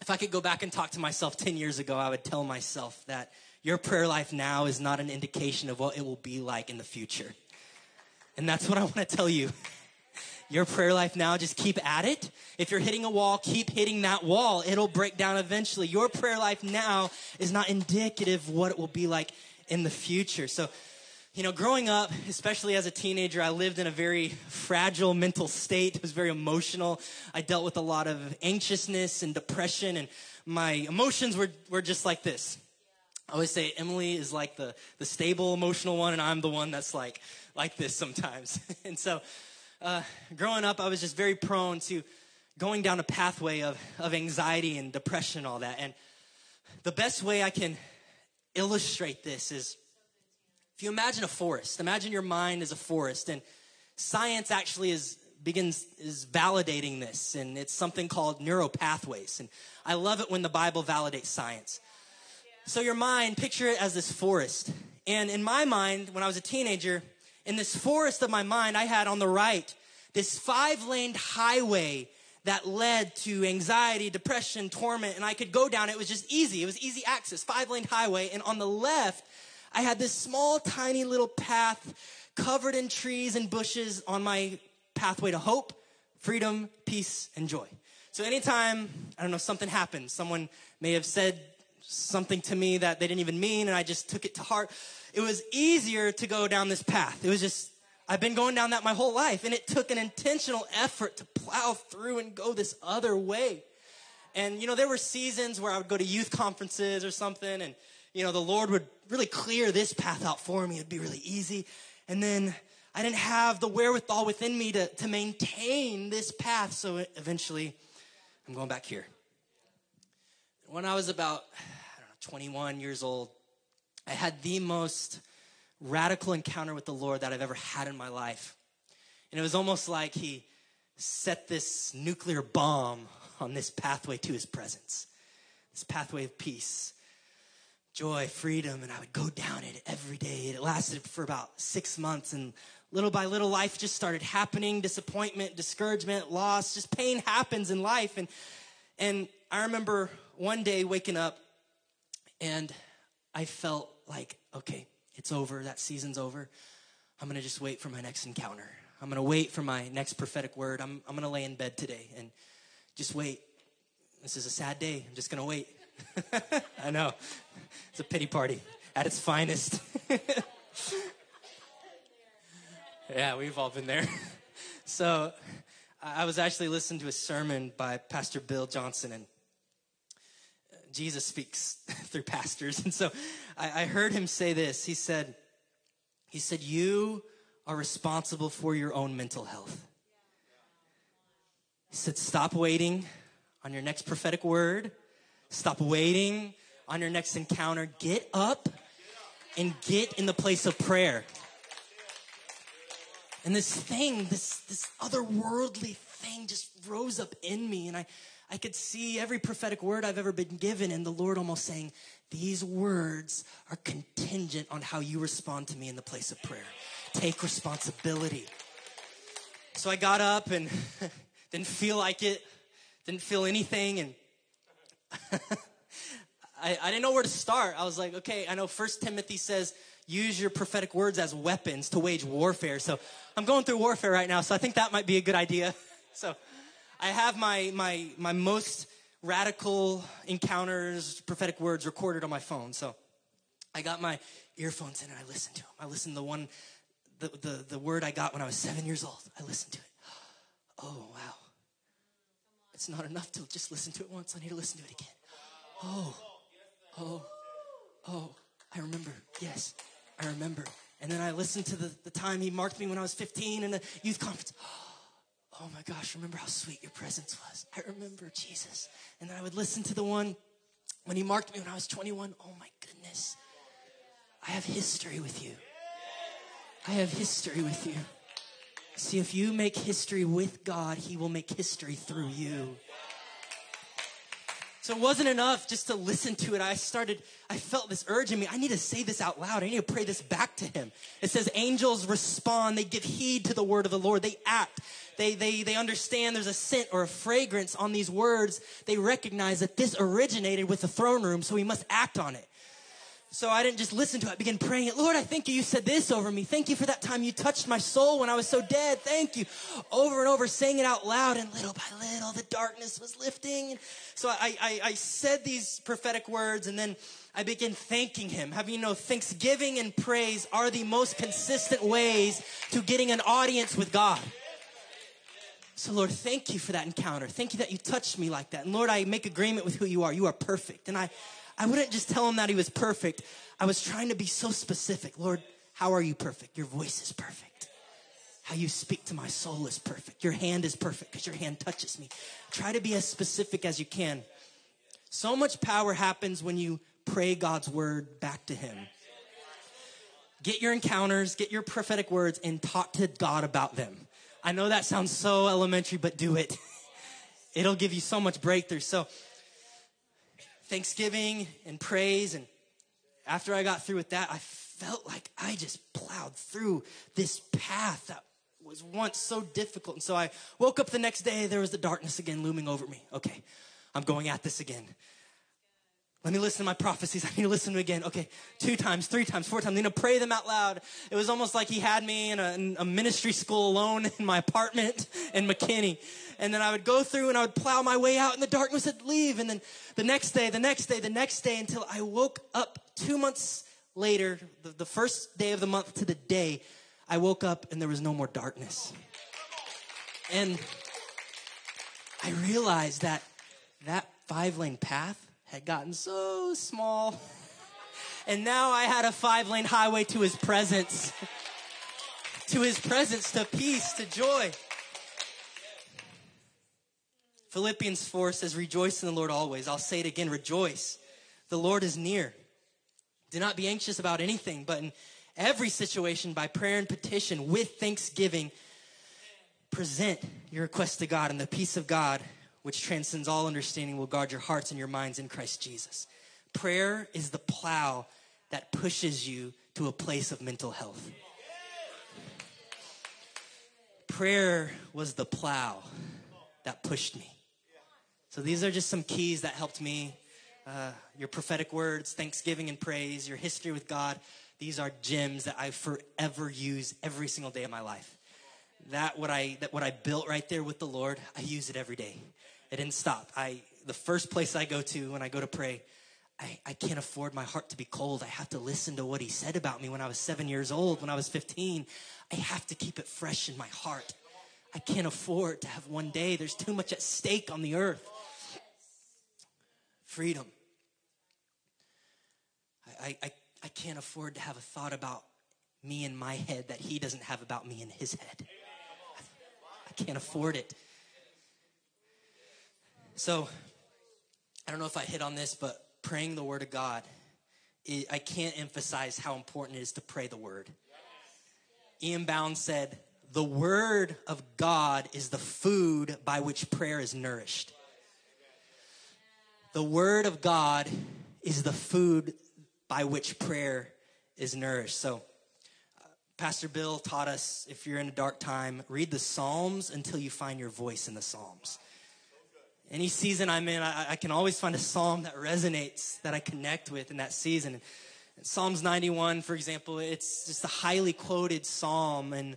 if I could go back and talk to myself 10 years ago, I would tell myself that your prayer life now is not an indication of what it will be like in the future. And that's what I want to tell you. Your prayer life now, just keep at it. If you're hitting a wall, keep hitting that wall. It'll break down eventually. Your prayer life now is not indicative of what it will be like in the future. So, you know, growing up, especially as a teenager, I lived in a very fragile mental state. It was very emotional. I dealt with a lot of anxiousness and depression, and my emotions were, were just like this. I always say Emily is like the, the stable emotional one, and I'm the one that's like, like this sometimes. and so, uh, growing up, I was just very prone to going down a pathway of, of anxiety and depression and all that. And the best way I can illustrate this is if you imagine a forest, imagine your mind is a forest, and science actually is begins is validating this, and it's something called neuropathways. And I love it when the Bible validates science. So your mind, picture it as this forest. And in my mind, when I was a teenager, in this forest of my mind, I had on the right this five laned highway that led to anxiety, depression, torment, and I could go down. It was just easy. It was easy access, five lane highway. And on the left, I had this small, tiny little path covered in trees and bushes on my pathway to hope, freedom, peace, and joy. So anytime, I don't know, something happened, someone may have said something to me that they didn't even mean, and I just took it to heart it was easier to go down this path. It was just, I've been going down that my whole life, and it took an intentional effort to plow through and go this other way. And, you know, there were seasons where I would go to youth conferences or something, and, you know, the Lord would really clear this path out for me. It'd be really easy. And then I didn't have the wherewithal within me to, to maintain this path. So eventually, I'm going back here. when I was about, I don't know, 21 years old, I had the most radical encounter with the Lord that I've ever had in my life. And it was almost like He set this nuclear bomb on this pathway to His presence, this pathway of peace, joy, freedom. And I would go down it every day. It lasted for about six months. And little by little, life just started happening disappointment, discouragement, loss, just pain happens in life. And, and I remember one day waking up and I felt like, okay, it's over. That season's over. I'm going to just wait for my next encounter. I'm going to wait for my next prophetic word. I'm, I'm going to lay in bed today and just wait. This is a sad day. I'm just going to wait. I know. It's a pity party at its finest. yeah, we've all been there. so I was actually listening to a sermon by Pastor Bill Johnson, and Jesus speaks through pastors. And so I, I heard him say this. He said, he said, you are responsible for your own mental health. He said, stop waiting on your next prophetic word. Stop waiting on your next encounter. Get up and get in the place of prayer. And this thing, this, this otherworldly thing just rose up in me. And I, I could see every prophetic word I've ever been given, and the Lord almost saying, These words are contingent on how you respond to me in the place of prayer. Take responsibility. So I got up and didn't feel like it, didn't feel anything, and I, I didn't know where to start. I was like, okay, I know First Timothy says, use your prophetic words as weapons to wage warfare. So I'm going through warfare right now, so I think that might be a good idea. So I have my, my, my most radical encounters, prophetic words recorded on my phone. So I got my earphones in and I listened to them. I listened to the one, the, the, the word I got when I was seven years old. I listened to it. Oh, wow. It's not enough to just listen to it once. I need to listen to it again. Oh, oh, oh, I remember. Yes, I remember. And then I listened to the, the time he marked me when I was 15 in a youth conference. Oh, Oh my gosh, remember how sweet your presence was. I remember Jesus. And then I would listen to the one when he marked me when I was 21. Oh my goodness. I have history with you. I have history with you. See, if you make history with God, he will make history through you. So it wasn't enough just to listen to it. I started, I felt this urge in me. I need to say this out loud. I need to pray this back to him. It says angels respond. They give heed to the word of the Lord. They act. They, they, they understand there's a scent or a fragrance on these words. They recognize that this originated with the throne room, so we must act on it. So I didn't just listen to it. I began praying it. Lord, I thank you. You said this over me. Thank you for that time you touched my soul when I was so dead. Thank you. Over and over, saying it out loud. And little by little, the darkness was lifting. So I, I, I said these prophetic words and then I began thanking him. Have you know, thanksgiving and praise are the most consistent ways to getting an audience with God. So, Lord, thank you for that encounter. Thank you that you touched me like that. And Lord, I make agreement with who you are. You are perfect. And I, I wouldn't just tell him that he was perfect. I was trying to be so specific. Lord, how are you perfect? Your voice is perfect. How you speak to my soul is perfect. Your hand is perfect because your hand touches me. Try to be as specific as you can. So much power happens when you pray God's word back to him. Get your encounters, get your prophetic words, and talk to God about them. I know that sounds so elementary, but do it. It'll give you so much breakthrough. So, thanksgiving and praise. And after I got through with that, I felt like I just plowed through this path that was once so difficult. And so I woke up the next day, there was the darkness again looming over me. Okay, I'm going at this again. Let me listen to my prophecies. I need to listen to again. Okay, two times, three times, four times. I need to pray them out loud. It was almost like he had me in a, in a, ministry school alone in my apartment in McKinney. And then I would go through and I would plow my way out in the darkness and leave. And then the next day, the next day, the next day until I woke up two months later, the, the first day of the month to the day, I woke up and there was no more darkness. And I realized that that five lane path had gotten so small. And now I had a five lane highway to his presence, to his presence, to peace, to joy. Philippians 4 says, Rejoice in the Lord always. I'll say it again, rejoice. The Lord is near. Do not be anxious about anything, but in every situation, by prayer and petition, with thanksgiving, present your request to God, and the peace of God, which transcends all understanding, will guard your hearts and your minds in Christ Jesus. Prayer is the plow that pushes you to a place of mental health. Prayer was the plow that pushed me. So these are just some keys that helped me. Uh, your prophetic words, thanksgiving and praise, your history with God. These are gems that I forever use every single day of my life. That what I that what I built right there with the Lord, I use it every day. It didn't stop. I the first place I go to when I go to pray, I, I can't afford my heart to be cold. I have to listen to what he said about me when I was seven years old, when I was 15. I have to keep it fresh in my heart. I can't afford to have one day. There's too much at stake on the earth. Freedom. I, I, I can't afford to have a thought about me in my head that he doesn't have about me in his head. I can't afford it. So, I don't know if I hit on this, but praying the Word of God, it, I can't emphasize how important it is to pray the Word. Ian Bound said, The Word of God is the food by which prayer is nourished. The Word of God is the food by which prayer is nourished. So, uh, Pastor Bill taught us if you're in a dark time, read the Psalms until you find your voice in the Psalms any season I'm in, I, I, can always find a psalm that resonates, that I connect with in that season. Psalms 91, for example, it's just a highly quoted psalm. And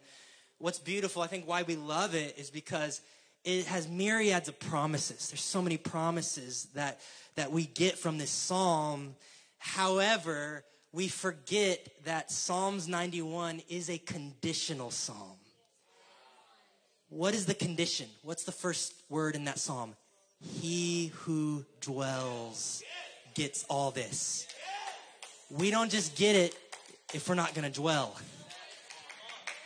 what's beautiful, I think why we love it is because it has myriads of promises. There's so many promises that, that we get from this psalm. However, we forget that Psalms 91 is a conditional psalm. What is the condition? What's the first word in that psalm? He who dwells gets all this. We don't just get it if we're not going to dwell.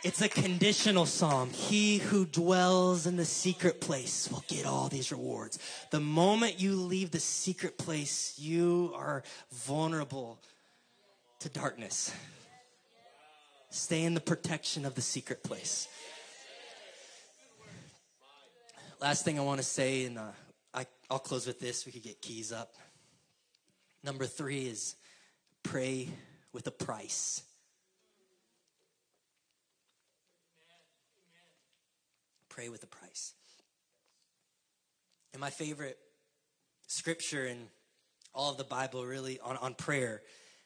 It's a conditional psalm. He who dwells in the secret place will get all these rewards. The moment you leave the secret place, you are vulnerable to darkness. Stay in the protection of the secret place. Last thing I want to say, and uh, I, I'll close with this. We could get keys up. Number three is pray with a price. Pray with a price. And my favorite scripture in all of the Bible, really, on, on prayer,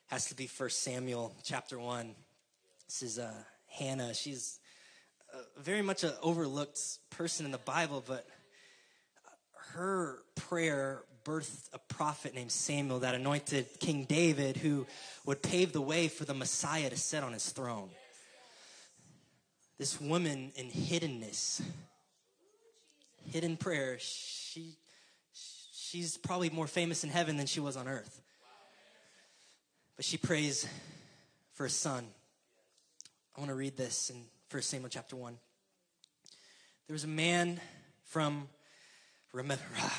has to be First Samuel chapter 1. This is uh, Hannah. She's uh, very much an overlooked person in the Bible, but her prayer birthed a prophet named Samuel that anointed King David, who would pave the way for the Messiah to sit on his throne. This woman in hiddenness, hidden prayer, she, she's probably more famous in heaven than she was on earth. But she prays for a son. I want to read this in 1 Samuel chapter 1. There was a man from Remember, uh,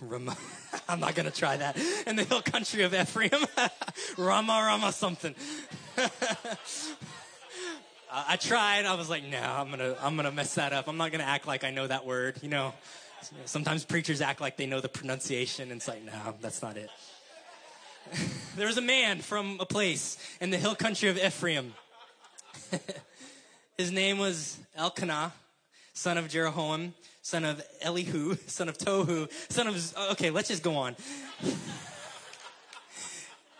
I'm not going to try that. In the hill country of Ephraim, Rama Rama something. I tried. I was like, no, I'm gonna, I'm gonna mess that up. I'm not gonna act like I know that word. You know, sometimes preachers act like they know the pronunciation, and it's like, no, that's not it. there was a man from a place in the hill country of Ephraim. His name was Elkanah, son of Jeroham son of Elihu, son of Tohu, son of, okay, let's just go on.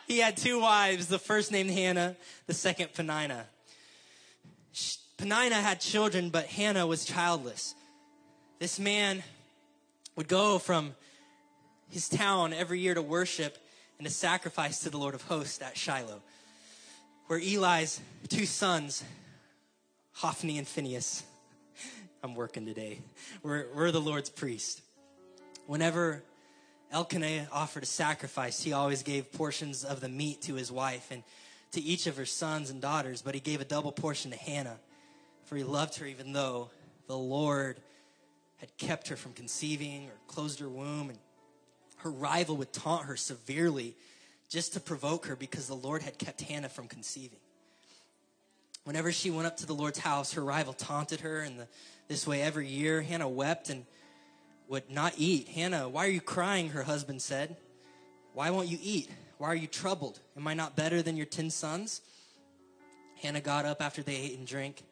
he had two wives, the first named Hannah, the second Peninnah. Peninnah had children, but Hannah was childless. This man would go from his town every year to worship and to sacrifice to the Lord of hosts at Shiloh, where Eli's two sons, Hophni and Phinehas, I'm working today. We're, we're the Lord's priest. Whenever Elkanah offered a sacrifice, he always gave portions of the meat to his wife and to each of her sons and daughters, but he gave a double portion to Hannah, for he loved her even though the Lord had kept her from conceiving or closed her womb, and her rival would taunt her severely just to provoke her because the Lord had kept Hannah from conceiving. Whenever she went up to the Lord's house, her rival taunted her and the, this way every year. Hannah wept and would not eat. Hannah, why are you crying? Her husband said. Why won't you eat? Why are you troubled? Am I not better than your ten sons? Hannah got up after they ate and drank.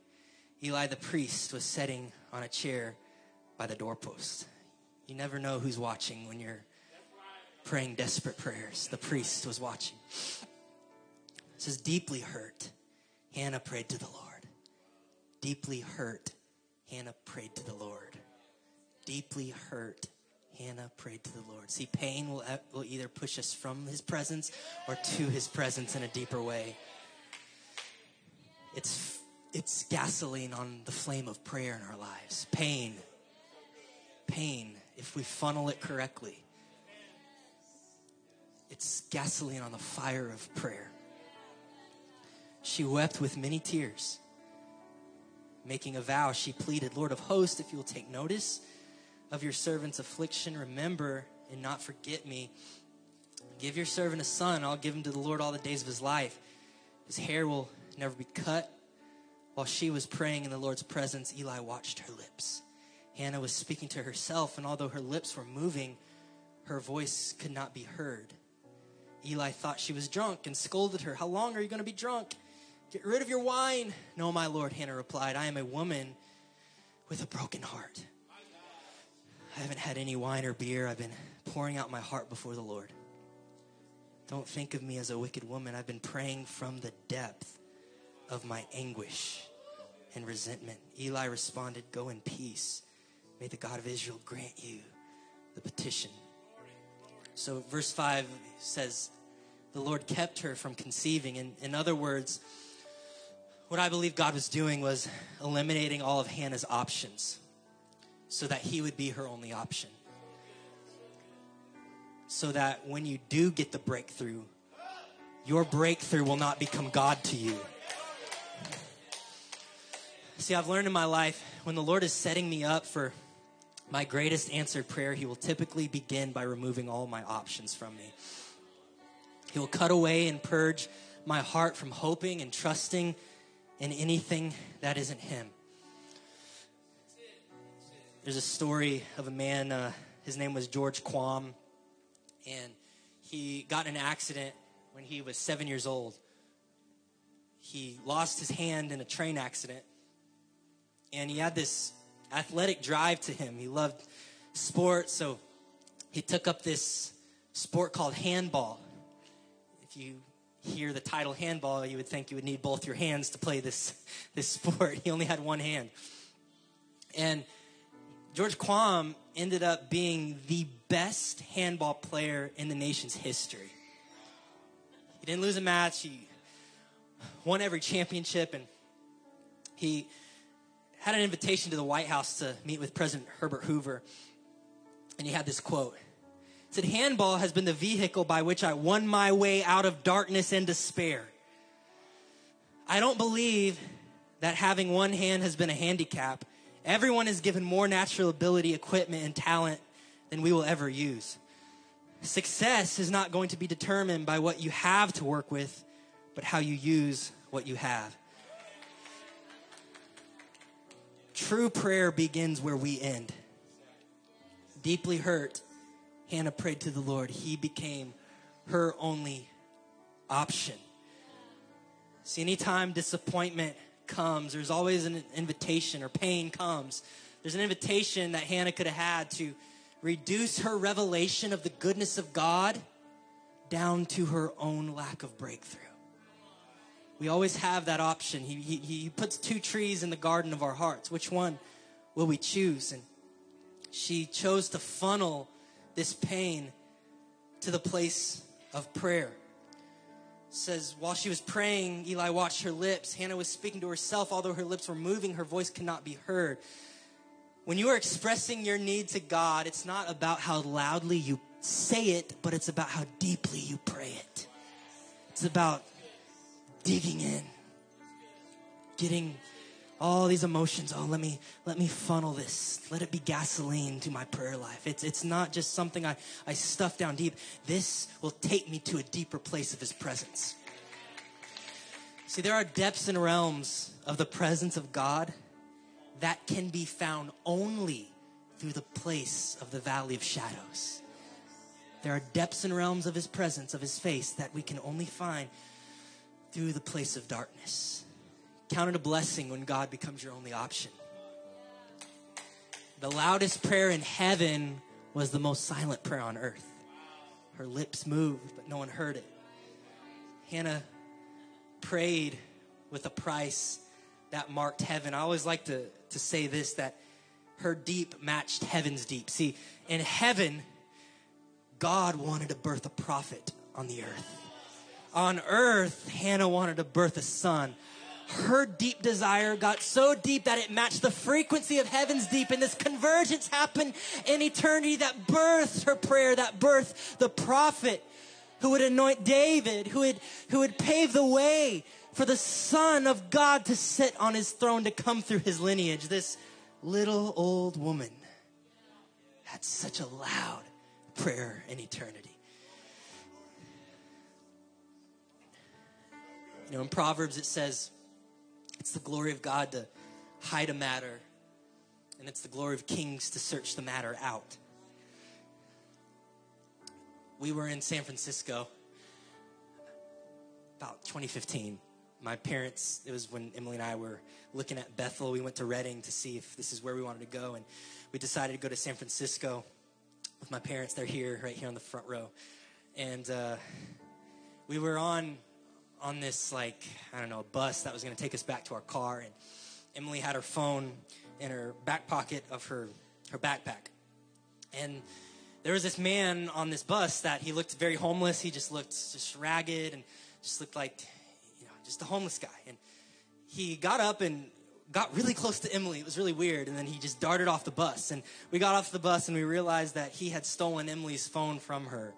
Eli the priest was sitting on a chair by the doorpost. You never know who's watching when you're praying desperate prayers. The priest was watching. It says, deeply hurt, Hannah prayed to the Lord. Deeply hurt, Hannah prayed to the Lord. Deeply hurt, Hannah prayed to the Lord. See, pain will, will either push us from his presence or to his presence in a deeper way. It's, it's gasoline on the flame of prayer in our lives. Pain. Pain, if we funnel it correctly. It's gasoline on the fire of prayer. She wept with many tears. Making a vow, she pleaded, Lord of hosts, if you will take notice of your servant's affliction, remember and not forget me. Give your servant a son, I'll give him to the Lord all the days of his life. His hair will never be cut. While she was praying in the Lord's presence, Eli watched her lips. Hannah was speaking to herself, and although her lips were moving, her voice could not be heard. Eli thought she was drunk and scolded her. How long are you going to be drunk? Get rid of your wine. No, my Lord, Hannah replied. I am a woman with a broken heart. I haven't had any wine or beer. I've been pouring out my heart before the Lord. Don't think of me as a wicked woman. I've been praying from the depth of my anguish and resentment. Eli responded, Go in peace. May the God of Israel grant you the petition. So, verse 5 says, The Lord kept her from conceiving. And in other words, what I believe God was doing was eliminating all of Hannah's options so that he would be her only option. So that when you do get the breakthrough, your breakthrough will not become God to you. See, I've learned in my life when the Lord is setting me up for my greatest answered prayer, He will typically begin by removing all my options from me. He will cut away and purge my heart from hoping and trusting in anything that isn't Him. There's a story of a man, uh, his name was George Quam, and he got in an accident when he was seven years old. He lost his hand in a train accident, and he had this athletic drive to him. He loved sports, so he took up this sport called handball. If you hear the title handball, you would think you would need both your hands to play this, this sport. He only had one hand. And George Quam ended up being the best handball player in the nation's history. He didn't lose a match. He won every championship, and he had an invitation to the White House to meet with President Herbert Hoover. And he had this quote. Said, Handball has been the vehicle by which I won my way out of darkness and despair. I don't believe that having one hand has been a handicap. Everyone is given more natural ability, equipment, and talent than we will ever use. Success is not going to be determined by what you have to work with, but how you use what you have. True prayer begins where we end. Deeply hurt, Hannah prayed to the Lord. He became her only option. See, anytime disappointment comes, there's always an invitation, or pain comes. There's an invitation that Hannah could have had to reduce her revelation of the goodness of God down to her own lack of breakthrough. We always have that option. He, he, he puts two trees in the garden of our hearts. Which one will we choose? And she chose to funnel this pain to the place of prayer says, while she was praying, Eli watched her lips. Hannah was speaking to herself. Although her lips were moving, her voice could not be heard. When you are expressing your need to God, it's not about how loudly you say it, but it's about how deeply you pray it. It's about digging in, getting all these emotions. Oh, let me let me funnel this. Let it be gasoline to my prayer life. It's it's not just something I, I stuff down deep. This will take me to a deeper place of his presence. See, there are depths and realms of the presence of God that can be found only through the place of the valley of shadows. There are depths and realms of his presence, of his face, that we can only find through the place of darkness. Count it a blessing when God becomes your only option. The loudest prayer in heaven was the most silent prayer on earth. Her lips moved, but no one heard it. Hannah prayed with a price that marked heaven. I always like to, to say this that her deep matched heaven's deep. See, in heaven, God wanted to birth a prophet on the earth. On earth, Hannah wanted to birth a son. Her deep desire got so deep that it matched the frequency of heaven's deep, and this convergence happened in eternity that birthed her prayer, that birthed the prophet who would anoint David, who would, who would pave the way for the Son of God to sit on his throne to come through his lineage. This little old woman had such a loud prayer in eternity. You know, in Proverbs it says, it's the glory of God to hide a matter, and it's the glory of kings to search the matter out. We were in San Francisco about 2015 my parents, it was when Emily and I were looking at Bethel. We went to Redding to see if this is where we wanted to go. And we decided to go to San Francisco with my parents. They're here, right here on the front row. And uh, we were on on this like I don't know bus that was going to take us back to our car. And Emily had her phone in her back pocket of her her backpack. And there was this man on this bus that he looked very homeless. He just looked just ragged and just looked like you know just a homeless guy. And he got up and got really close to Emily. It was really weird. And then he just darted off the bus. And we got off the bus and we realized that he had stolen Emily's phone from her.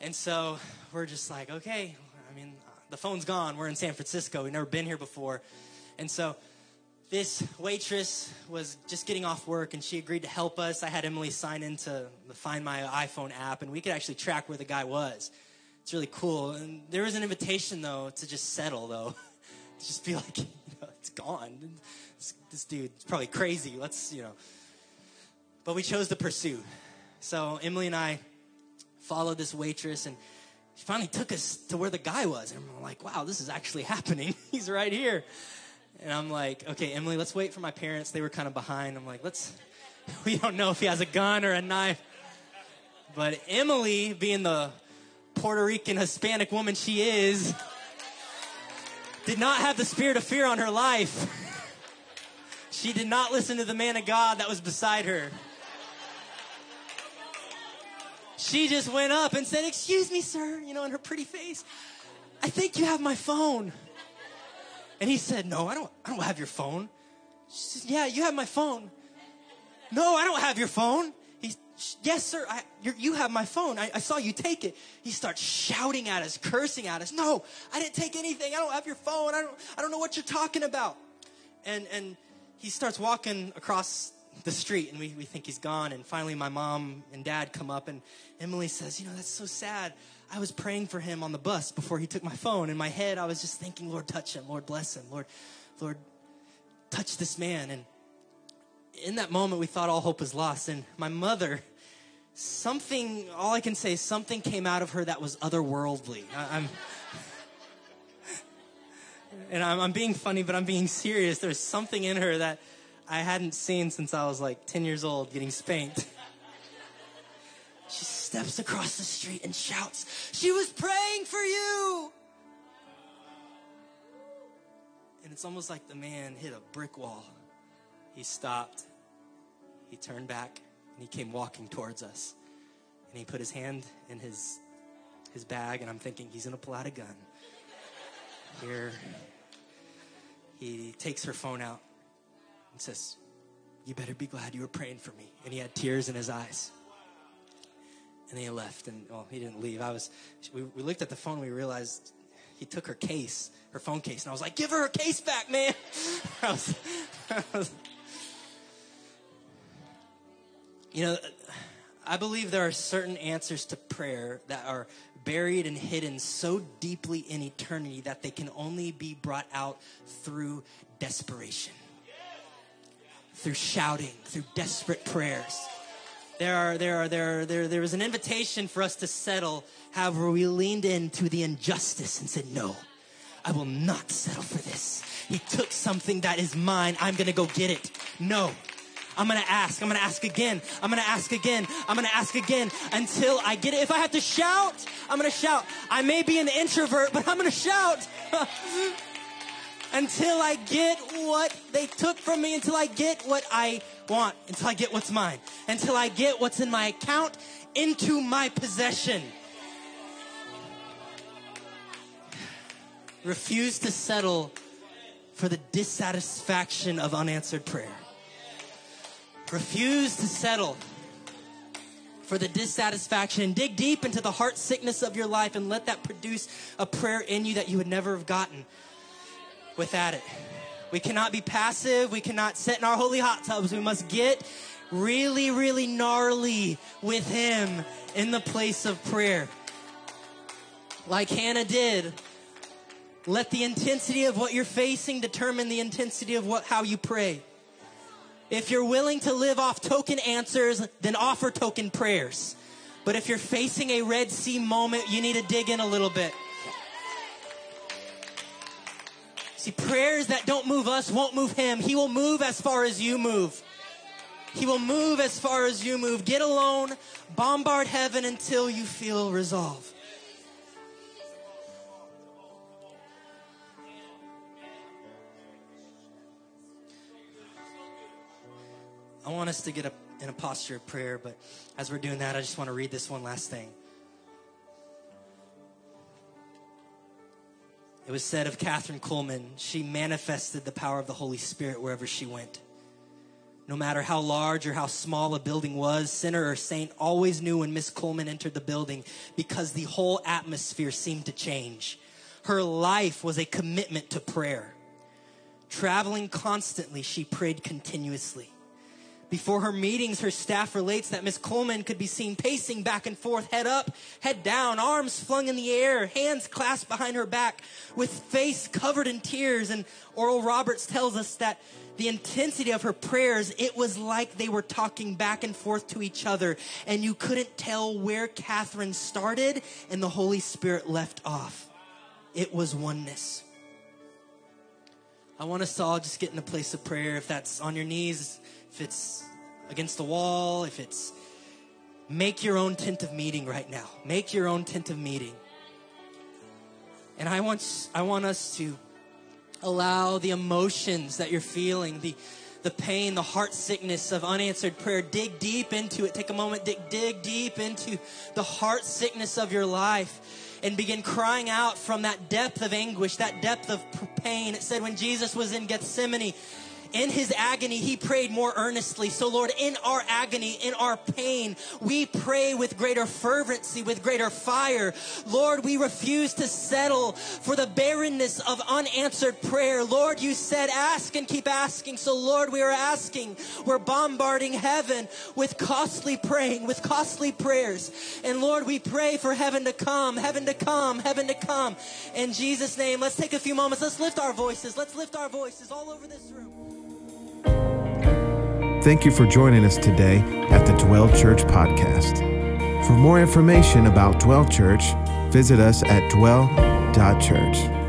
And so we're just like, okay, I mean, the phone's gone. We're in San Francisco. We've never been here before. And so this waitress was just getting off work and she agreed to help us. I had Emily sign into the Find My iPhone app and we could actually track where the guy was. It's really cool. And there was an invitation, though, to just settle, though. to just be like, you know, it's gone. This, this dude's probably crazy. Let's, you know. But we chose to pursue. So Emily and I followed this waitress, and she finally took us to where the guy was. And I'm like, wow, this is actually happening. He's right here. And I'm like, okay, Emily, let's wait for my parents. They were kind of behind. I'm like, let's, we don't know if he has a gun or a knife. But Emily, being the Puerto Rican Hispanic woman she is, did not have the spirit of fear on her life. She did not listen to the man of God that was beside her. She just went up and said, Excuse me, sir, you know, in her pretty face, I think you have my phone. And he said, No, I don't, I don't have your phone. She said, Yeah, you have my phone. No, I don't have your phone He, yes, sir, I, you have my phone. I, I, saw you take it. He starts shouting at us, cursing at us. No, I didn't take anything. I don't have your phone. I don't, I don't know what you're talking about. And, and he starts walking across the street and we, we think he's gone. And finally my mom and dad come up and Emily says, you know, that's so sad. I was praying for him on the bus before he took my phone. In my head, I was just thinking, Lord, touch him. Lord, bless him. Lord, Lord, touch this man. And in that moment, we thought all hope was lost. And my mother, something, all I can say is something came out of her that was otherworldly. I, am and I'm, I'm being funny, but I'm being serious. There's something in her that I hadn't seen since I was like 10 years old getting spanked. She steps across the street and shouts, She was praying for you! And it's almost like the man hit a brick wall. He stopped. He turned back and he came walking towards us. And he put his hand in his his bag and I'm thinking he's to pull out a gun. Here he takes her phone out and says, "You better be glad you were praying for me." And he had tears in his eyes. And then he left and well, he didn't leave. I was we, we looked at the phone we realized he took her case, her phone case, and I was like, give her her case back, man. I was, I was, you know, I believe there are certain answers to prayer that are buried and hidden so deeply in eternity that they can only be brought out through desperation, through shouting, through desperate prayers. There are there are there are, there there was an invitation for us to settle. However, we leaned into the injustice and said, "No, I will not settle for this. He took something that is mine. I'm going to go get it. No." I'm gonna ask. I'm gonna ask again. I'm gonna ask again. I'm gonna ask again until I get it. If I have to shout, I'm gonna shout. I may be an introvert, but I'm gonna shout. until I get what they took from me, until I get what I want, until I get what's mine, until I get what's in my account into my possession. Refuse to settle for the dissatisfaction of unanswered prayer. Refuse to settle for the dissatisfaction dig deep into the heart sickness of your life and let that produce a prayer in you that you would never have gotten without it. We cannot be passive. We cannot sit in our holy hot tubs. We must get really, really gnarly with Him in the place of prayer. Like Hannah did. Let the intensity of what you're facing determine the intensity of what, how you pray. If you're willing to live off token answers, then offer token prayers. But if you're facing a Red Sea moment, you need to dig in a little bit. See, prayers that don't move us won't move him. He will move as far as you move. He will move as far as you move. Get alone, bombard heaven until you feel resolve. I want us to get up in a posture of prayer, but as we're doing that, I just want to read this one last thing. It was said of Kathryn Kuhlman, she manifested the power of the Holy Spirit wherever she went. No matter how large or how small a building was, sinner or saint always knew when Miss Coleman entered the building because the whole atmosphere seemed to change. Her life was a commitment to prayer. Traveling constantly, she prayed continuously. Before her meetings, her staff relates that Miss Kuhlman could be seen pacing back and forth, head up, head down, arms flung in the air, hands clasped behind her back, with face covered in tears. And Oral Roberts tells us that the intensity of her prayers, it was like they were talking back and forth to each other, and you couldn't tell where Kathryn started and the Holy Spirit left off. It was oneness. I want us all just get in a place of prayer. If that's on your knees, if it's against the wall, if it's make your own tent of meeting right now. Make your own tent of meeting. And I want I want us to allow the emotions that you're feeling, the the pain, the heart sickness of unanswered prayer, dig deep into it. Take a moment, dig dig deep into the heart sickness of your life and begin crying out from that depth of anguish, that depth of pain. It said when Jesus was in Gethsemane, in his agony, he prayed more earnestly. So, Lord, in our agony, in our pain, we pray with greater fervency, with greater fire. Lord, we refuse to settle for the barrenness of unanswered prayer. Lord, you said, ask and keep asking. So, Lord, we are asking. We're bombarding heaven with costly praying, with costly prayers. And Lord, we pray for heaven to come, heaven to come, heaven to come. In Jesus' name, let's take a few moments. Let's lift our voices. Let's lift our voices all over this room. Thank you for joining us today at the Dwell Church podcast. For more information about Dwell Church, visit us at dwell.church.